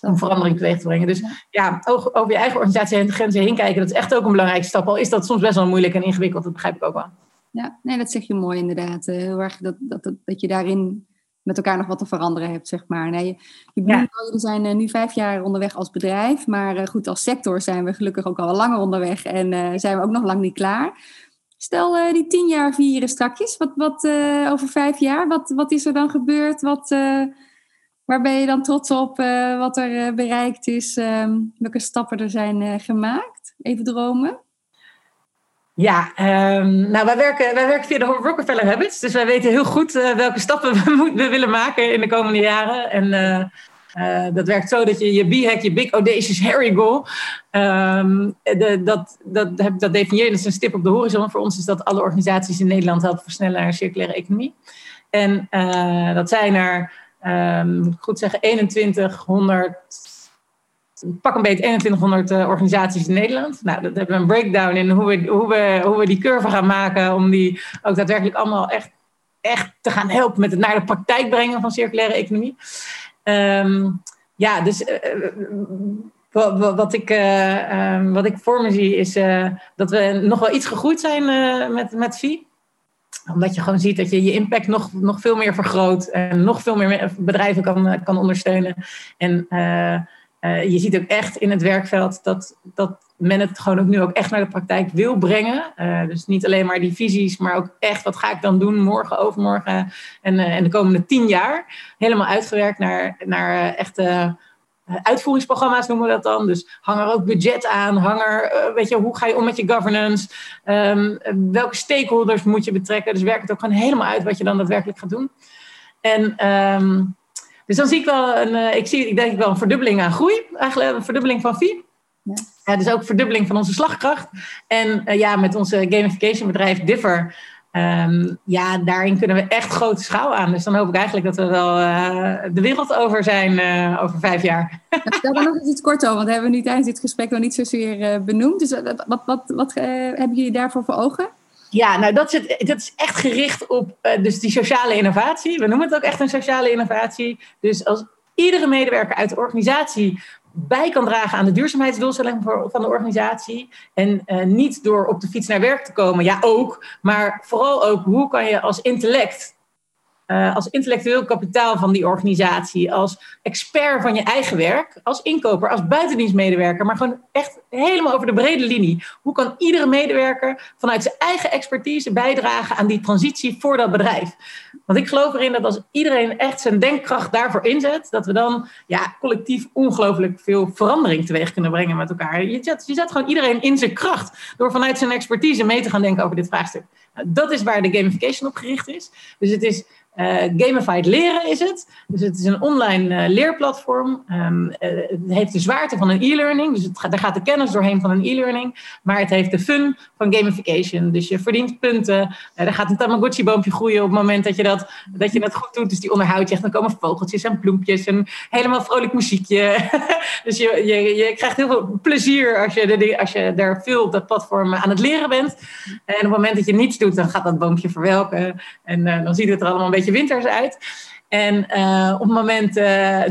[SPEAKER 2] om verandering teweeg te brengen. Dus ja, over je eigen organisatie en de grenzen heen kijken, dat is echt ook een belangrijke stap. Al is dat soms best wel moeilijk en ingewikkeld, dat begrijp ik ook wel.
[SPEAKER 1] Ja, nee, dat zeg je mooi inderdaad. Eh, heel erg dat, dat, dat, dat je daarin met elkaar nog wat te veranderen hebt, zeg maar. Nee, je, je ja. jullie zijn uh, nu vijf jaar onderweg als bedrijf, maar uh, goed, als sector zijn we gelukkig ook al langer onderweg en zijn we ook nog lang niet klaar. Stel, die tien jaar vieren strakjes, wat, wat over vijf jaar, wat, wat is er dan gebeurd? Wat, Waar ben je dan trots op wat er bereikt is? Um, welke stappen er zijn gemaakt? Even dromen.
[SPEAKER 2] Ja, um, nou wij werken, wij werken via de Rockefeller Habits. Dus wij weten heel goed welke stappen we, we, willen maken in de komende jaren. En dat werkt zo dat je je B-hack, je Big Audacious Harry Goal, um, de, dat, dat, dat definieert, dat is een stip op de horizon. Voor ons is dat alle organisaties in Nederland helpen versnellen naar een circulaire economie. En dat zijn er um, goed zeggen, 2100, pak een beetje 2100 uh, organisaties in Nederland. Nou, dat hebben we een breakdown in hoe we, hoe, we, hoe we die curve gaan maken om die ook daadwerkelijk allemaal echt, echt te gaan helpen met het naar de praktijk brengen van circulaire economie. Um, ja, dus uh, wat, wat, ik, um, wat ik voor me zie is dat we nog wel iets gegroeid zijn met, met VI omdat je gewoon ziet dat je je impact nog, nog veel meer vergroot en nog veel meer bedrijven kan, kan ondersteunen. En uh, je ziet ook echt in het werkveld dat, dat men het gewoon ook nu ook echt naar de praktijk wil brengen. Uh, dus niet alleen maar die visies, maar ook echt wat ga ik dan doen morgen, overmorgen en, en de komende tien jaar. Helemaal uitgewerkt naar, naar echte eh, uitvoeringsprogramma's noemen we dat dan. Dus hang er ook budget aan. Hang er, eh, weet je, hoe ga je om met je governance? Um, welke stakeholders moet je betrekken? Dus werk het ook gewoon helemaal uit wat je dan daadwerkelijk gaat doen. En um, dus dan zie ik wel een, ik zie, ik denk wel een verdubbeling aan groei. Eigenlijk een verdubbeling van VIE. Ja. ja. dus ook verdubbeling van onze slagkracht. En uh, ja, met onze gamification bedrijf Differ Um, ja, daarin kunnen we echt grote schaal aan. Dus dan hoop ik eigenlijk dat we wel uh, de wereld over zijn uh, over vijf jaar.
[SPEAKER 1] Stel dan nog eens iets kort over, want hebben we nu tijdens dit gesprek nog niet zozeer benoemd. Dus wat, wat, wat hebben jullie daarvoor voor ogen?
[SPEAKER 2] Ja, nou dat is, dat is echt gericht op dus die sociale innovatie. We noemen het ook echt een sociale innovatie. Dus als iedere medewerker uit de organisatie bij kan dragen aan de duurzaamheidsdoelstelling van de organisatie. En uh, niet door op de fiets naar werk te komen, ja ook, maar vooral ook hoe kan je als intellect uh, als intellectueel kapitaal van die organisatie, als expert van je eigen werk, als inkoper, als buitendienstmedewerker, maar gewoon echt helemaal over de brede linie. Hoe kan iedere medewerker vanuit zijn eigen expertise bijdragen aan die transitie voor dat bedrijf? Want ik geloof erin dat als iedereen echt zijn denkkracht daarvoor inzet, dat we dan ja, collectief ongelooflijk veel verandering teweeg kunnen brengen met elkaar. Je zet, je zet gewoon iedereen in zijn kracht door vanuit zijn expertise mee te gaan denken over dit vraagstuk. Nou, dat is waar de gamification op gericht is. Dus het is uh, gamified leren is het. Dus het is een online uh, leerplatform. Um, uh, het heeft de zwaarte van een e-learning. Dus gaat, daar gaat de kennis doorheen van een e-learning. Maar het heeft de fun van gamification. Dus je verdient punten. er gaat een Tamagotchi-boompje groeien op het moment dat je, dat, dat je het goed doet. Dus die onderhoud je echt. Dan komen vogeltjes en bloempjes en helemaal vrolijk muziekje. dus je, je, je krijgt heel veel plezier als je, de, als je daar veel op dat platform aan het leren bent. En op het moment dat je niets doet, dan gaat dat boompje verwelken. En dan ziet het er allemaal een beetje winters uit. En uh, op het moment,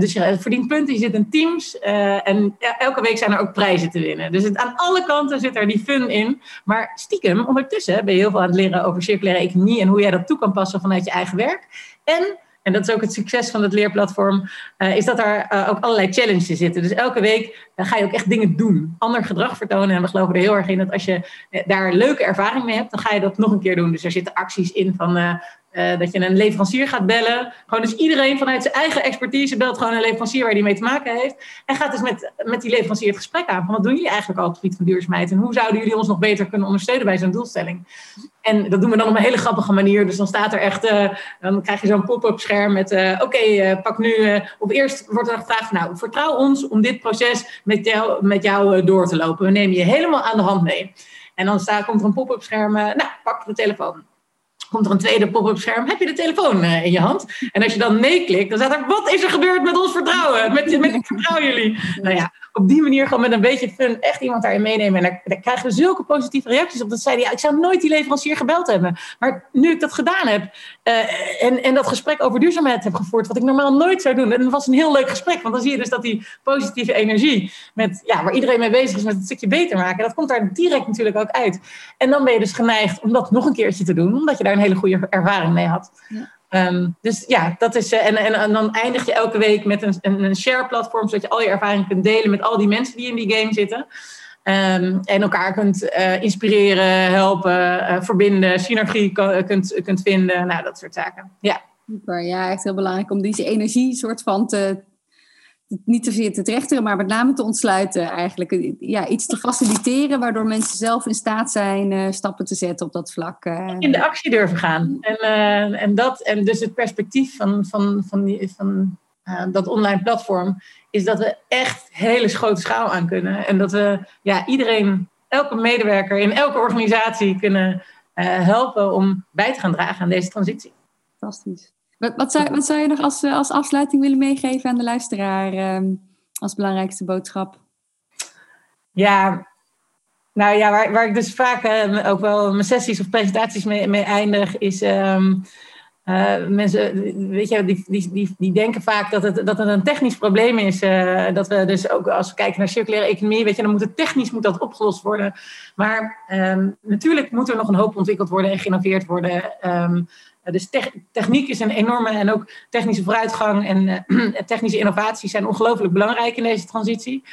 [SPEAKER 2] dus je verdient punten, je zit in teams uh, en elke week zijn er ook prijzen te winnen. Dus het, aan alle kanten zit er die fun in. Maar stiekem, ondertussen ben je heel veel aan het leren over circulaire economie en hoe jij dat toe kan passen vanuit je eigen werk. En en dat is ook het succes van het leerplatform, is dat er ook allerlei challenges zitten. Dus elke week ga je ook echt dingen doen, ander gedrag vertonen. En we geloven er heel erg in dat als je daar leuke ervaring mee hebt, dan ga je dat nog een keer doen. Dus er zitten acties in van uh, dat je een leverancier gaat bellen. Gewoon dus iedereen vanuit zijn eigen expertise belt gewoon een leverancier waar die mee te maken heeft. En gaat dus met, met die leverancier het gesprek aan. Van wat doen jullie eigenlijk al op het gebied van duurzaamheid? En hoe zouden jullie ons nog beter kunnen ondersteunen bij zo'n doelstelling? En dat doen we dan op een hele grappige manier. Dus dan staat er echt, uh, dan krijg je zo'n pop-up scherm met, uh, oké, pak nu, op eerst wordt er gevraagd, nou, vertrouw ons om dit proces met jou, met jou door te lopen. We nemen je helemaal aan de hand mee. En dan staat, komt er een pop-up scherm, nou, pak de telefoon komt er een tweede pop-up scherm. Heb je de telefoon uh, in je hand? En als je dan nee klikt, dan staat er: Wat is er gebeurd met ons vertrouwen? Met, met ik vertrouw jullie. Nou ja, op die manier gewoon met een beetje fun echt iemand daarin meenemen. En daar, krijgen we zulke positieve reacties op. Dat zeiden, ja, ik zou nooit die leverancier gebeld hebben. Maar nu ik dat gedaan heb uh, en, en dat gesprek over duurzaamheid heb gevoerd, wat ik normaal nooit zou doen. En dat was een heel leuk gesprek, want dan zie je dus dat die positieve energie, met, ja, waar iedereen mee bezig is met het stukje beter maken, dat komt daar direct natuurlijk ook uit. En dan ben je dus geneigd om dat nog een keertje te doen, omdat je daar een hele goede ervaring mee had. Ja. Um, dus ja, dat is. Uh, en, en, dan eindig je elke week met een, een, share-platform, zodat je al je ervaring kunt delen met al die mensen die in die game zitten. Um, en elkaar kunt uh, inspireren, helpen, uh, verbinden, synergie kunt, kunt vinden. Nou, dat soort zaken. Ja.
[SPEAKER 1] Super, ja, echt heel belangrijk om deze energie soort van te, niet zozeer te trechteren, maar met name te ontsluiten eigenlijk. Ja, iets te faciliteren waardoor mensen zelf in staat zijn uh, stappen te zetten op dat vlak.
[SPEAKER 2] Uh. In de actie durven gaan. En, uh, en, dat, en dus het perspectief van, van, van, die, van dat online platform is dat we echt hele grote schaal aan kunnen. En dat we ja, iedereen, elke medewerker in elke organisatie kunnen helpen om bij te gaan dragen aan deze transitie.
[SPEAKER 1] Fantastisch. Wat, wat, zou, je nog als, als afsluiting willen meegeven aan de luisteraar um, als belangrijkste boodschap?
[SPEAKER 2] Ja, nou ja, waar, waar ik dus vaak uh, ook wel mijn sessies of presentaties mee, mee eindig, is um, uh, mensen, weet je, die, die, die, denken vaak dat het, dat het een technisch probleem is. Uh, dat we dus ook als we kijken naar circulaire economie, weet je, dan moet het technisch moet dat opgelost worden. Maar natuurlijk moet er nog een hoop ontwikkeld worden en geïnnoveerd worden. Dus techniek is een enorme en ook technische vooruitgang en uh, technische innovaties zijn ongelooflijk belangrijk in deze transitie.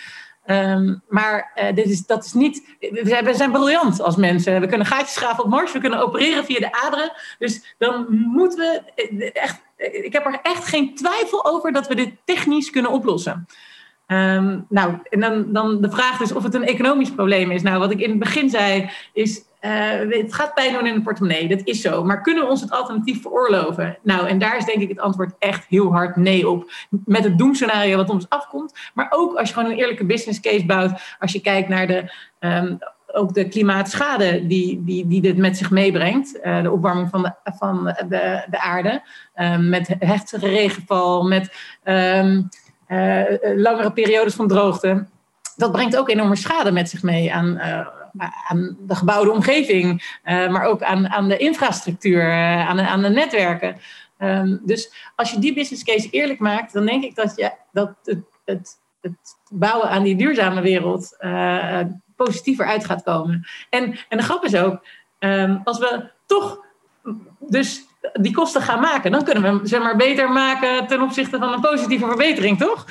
[SPEAKER 2] Um, maar uh, dit is, dat is niet. We zijn briljant als mensen. We kunnen gaatjes graven op Mars, we kunnen opereren via de aderen. Dus dan moeten we echt. Ik heb er echt geen twijfel over dat we dit technisch kunnen oplossen. Um, nou, en dan, dan de vraag is of het een economisch probleem is. Nou, wat ik in het begin zei, is uh, het gaat pijn doen in de portemonnee, dat is zo. Maar kunnen we ons het alternatief veroorloven? Nou, en daar is denk ik het antwoord echt heel hard nee op. Met het doemscenario wat ons afkomt. Maar ook als je gewoon een eerlijke business case bouwt. Als je kijkt naar de, um, ook de klimaatschade die, die, die dit met zich meebrengt. Uh, de opwarming van de, van de, de aarde. Um, met heftige regenval, met um, uh, langere periodes van droogte. Dat brengt ook enorme schade met zich mee aan aan de gebouwde omgeving, uh, maar ook aan, aan de infrastructuur, uh, aan, de, aan de netwerken. Um, dus als je die business case eerlijk maakt, dan denk ik dat, je, dat het, het, het bouwen aan die duurzame wereld uh, positiever uit gaat komen. En, en de grap is ook, um, als we toch dus die kosten gaan maken. Dan kunnen we hem zeg maar, beter maken ten opzichte van een positieve verbetering, toch?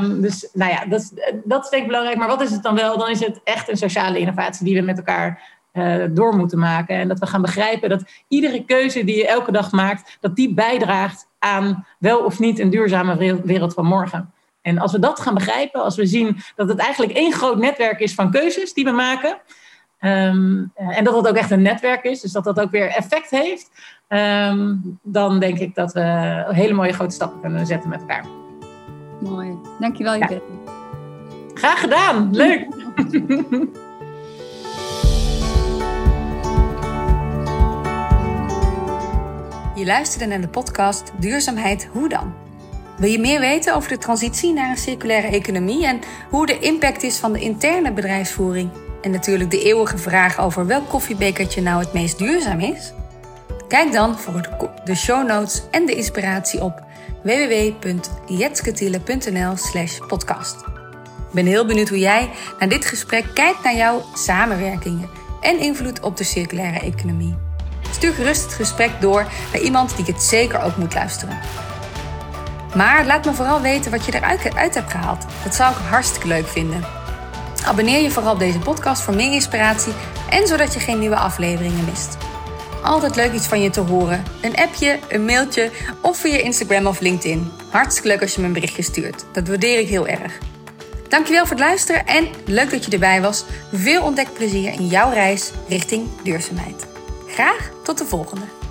[SPEAKER 2] Um, dus nou ja, dat, dat is denk ik belangrijk. Maar wat is het dan wel? Dan is het echt een sociale innovatie die we met elkaar uh, door moeten maken. En dat we gaan begrijpen dat iedere keuze die je elke dag maakt, dat die bijdraagt aan wel of niet een duurzame wereld van morgen. En als we dat gaan begrijpen, als we zien dat het eigenlijk één groot netwerk is van keuzes die we maken, Um, en dat dat ook echt een netwerk is, dus dat dat ook weer effect heeft. Um, dan denk ik dat we hele mooie grote stappen kunnen zetten met elkaar.
[SPEAKER 1] Mooi. Dankjewel, Yvette. Ja.
[SPEAKER 2] Graag gedaan. Leuk.
[SPEAKER 3] Je luisterde naar de podcast Duurzaamheid Hoe dan? Wil je meer weten over de transitie naar een circulaire economie en hoe de impact is van de interne bedrijfsvoering? En natuurlijk de eeuwige vraag over welk koffiebekertje nou het meest duurzaam is? Kijk dan voor de show notes en de inspiratie op www.jetsketiele.nl slash podcast. Ik ben heel benieuwd hoe jij naar dit gesprek kijkt naar jouw samenwerkingen en invloed op de circulaire economie. Stuur gerust het gesprek door naar iemand die het zeker ook moet luisteren. Maar laat me vooral weten wat je eruit uit hebt gehaald. Dat zou ik hartstikke leuk vinden. Abonneer je vooral op deze podcast voor meer inspiratie en zodat je geen nieuwe afleveringen mist. Altijd leuk iets van je te horen. Een appje, een mailtje of via Instagram of LinkedIn. Hartstikke leuk als je me een berichtje stuurt. Dat waardeer ik heel erg. Dankjewel voor het luisteren en leuk dat je erbij was. Veel ontdekplezier in jouw reis richting duurzaamheid. Graag tot de volgende.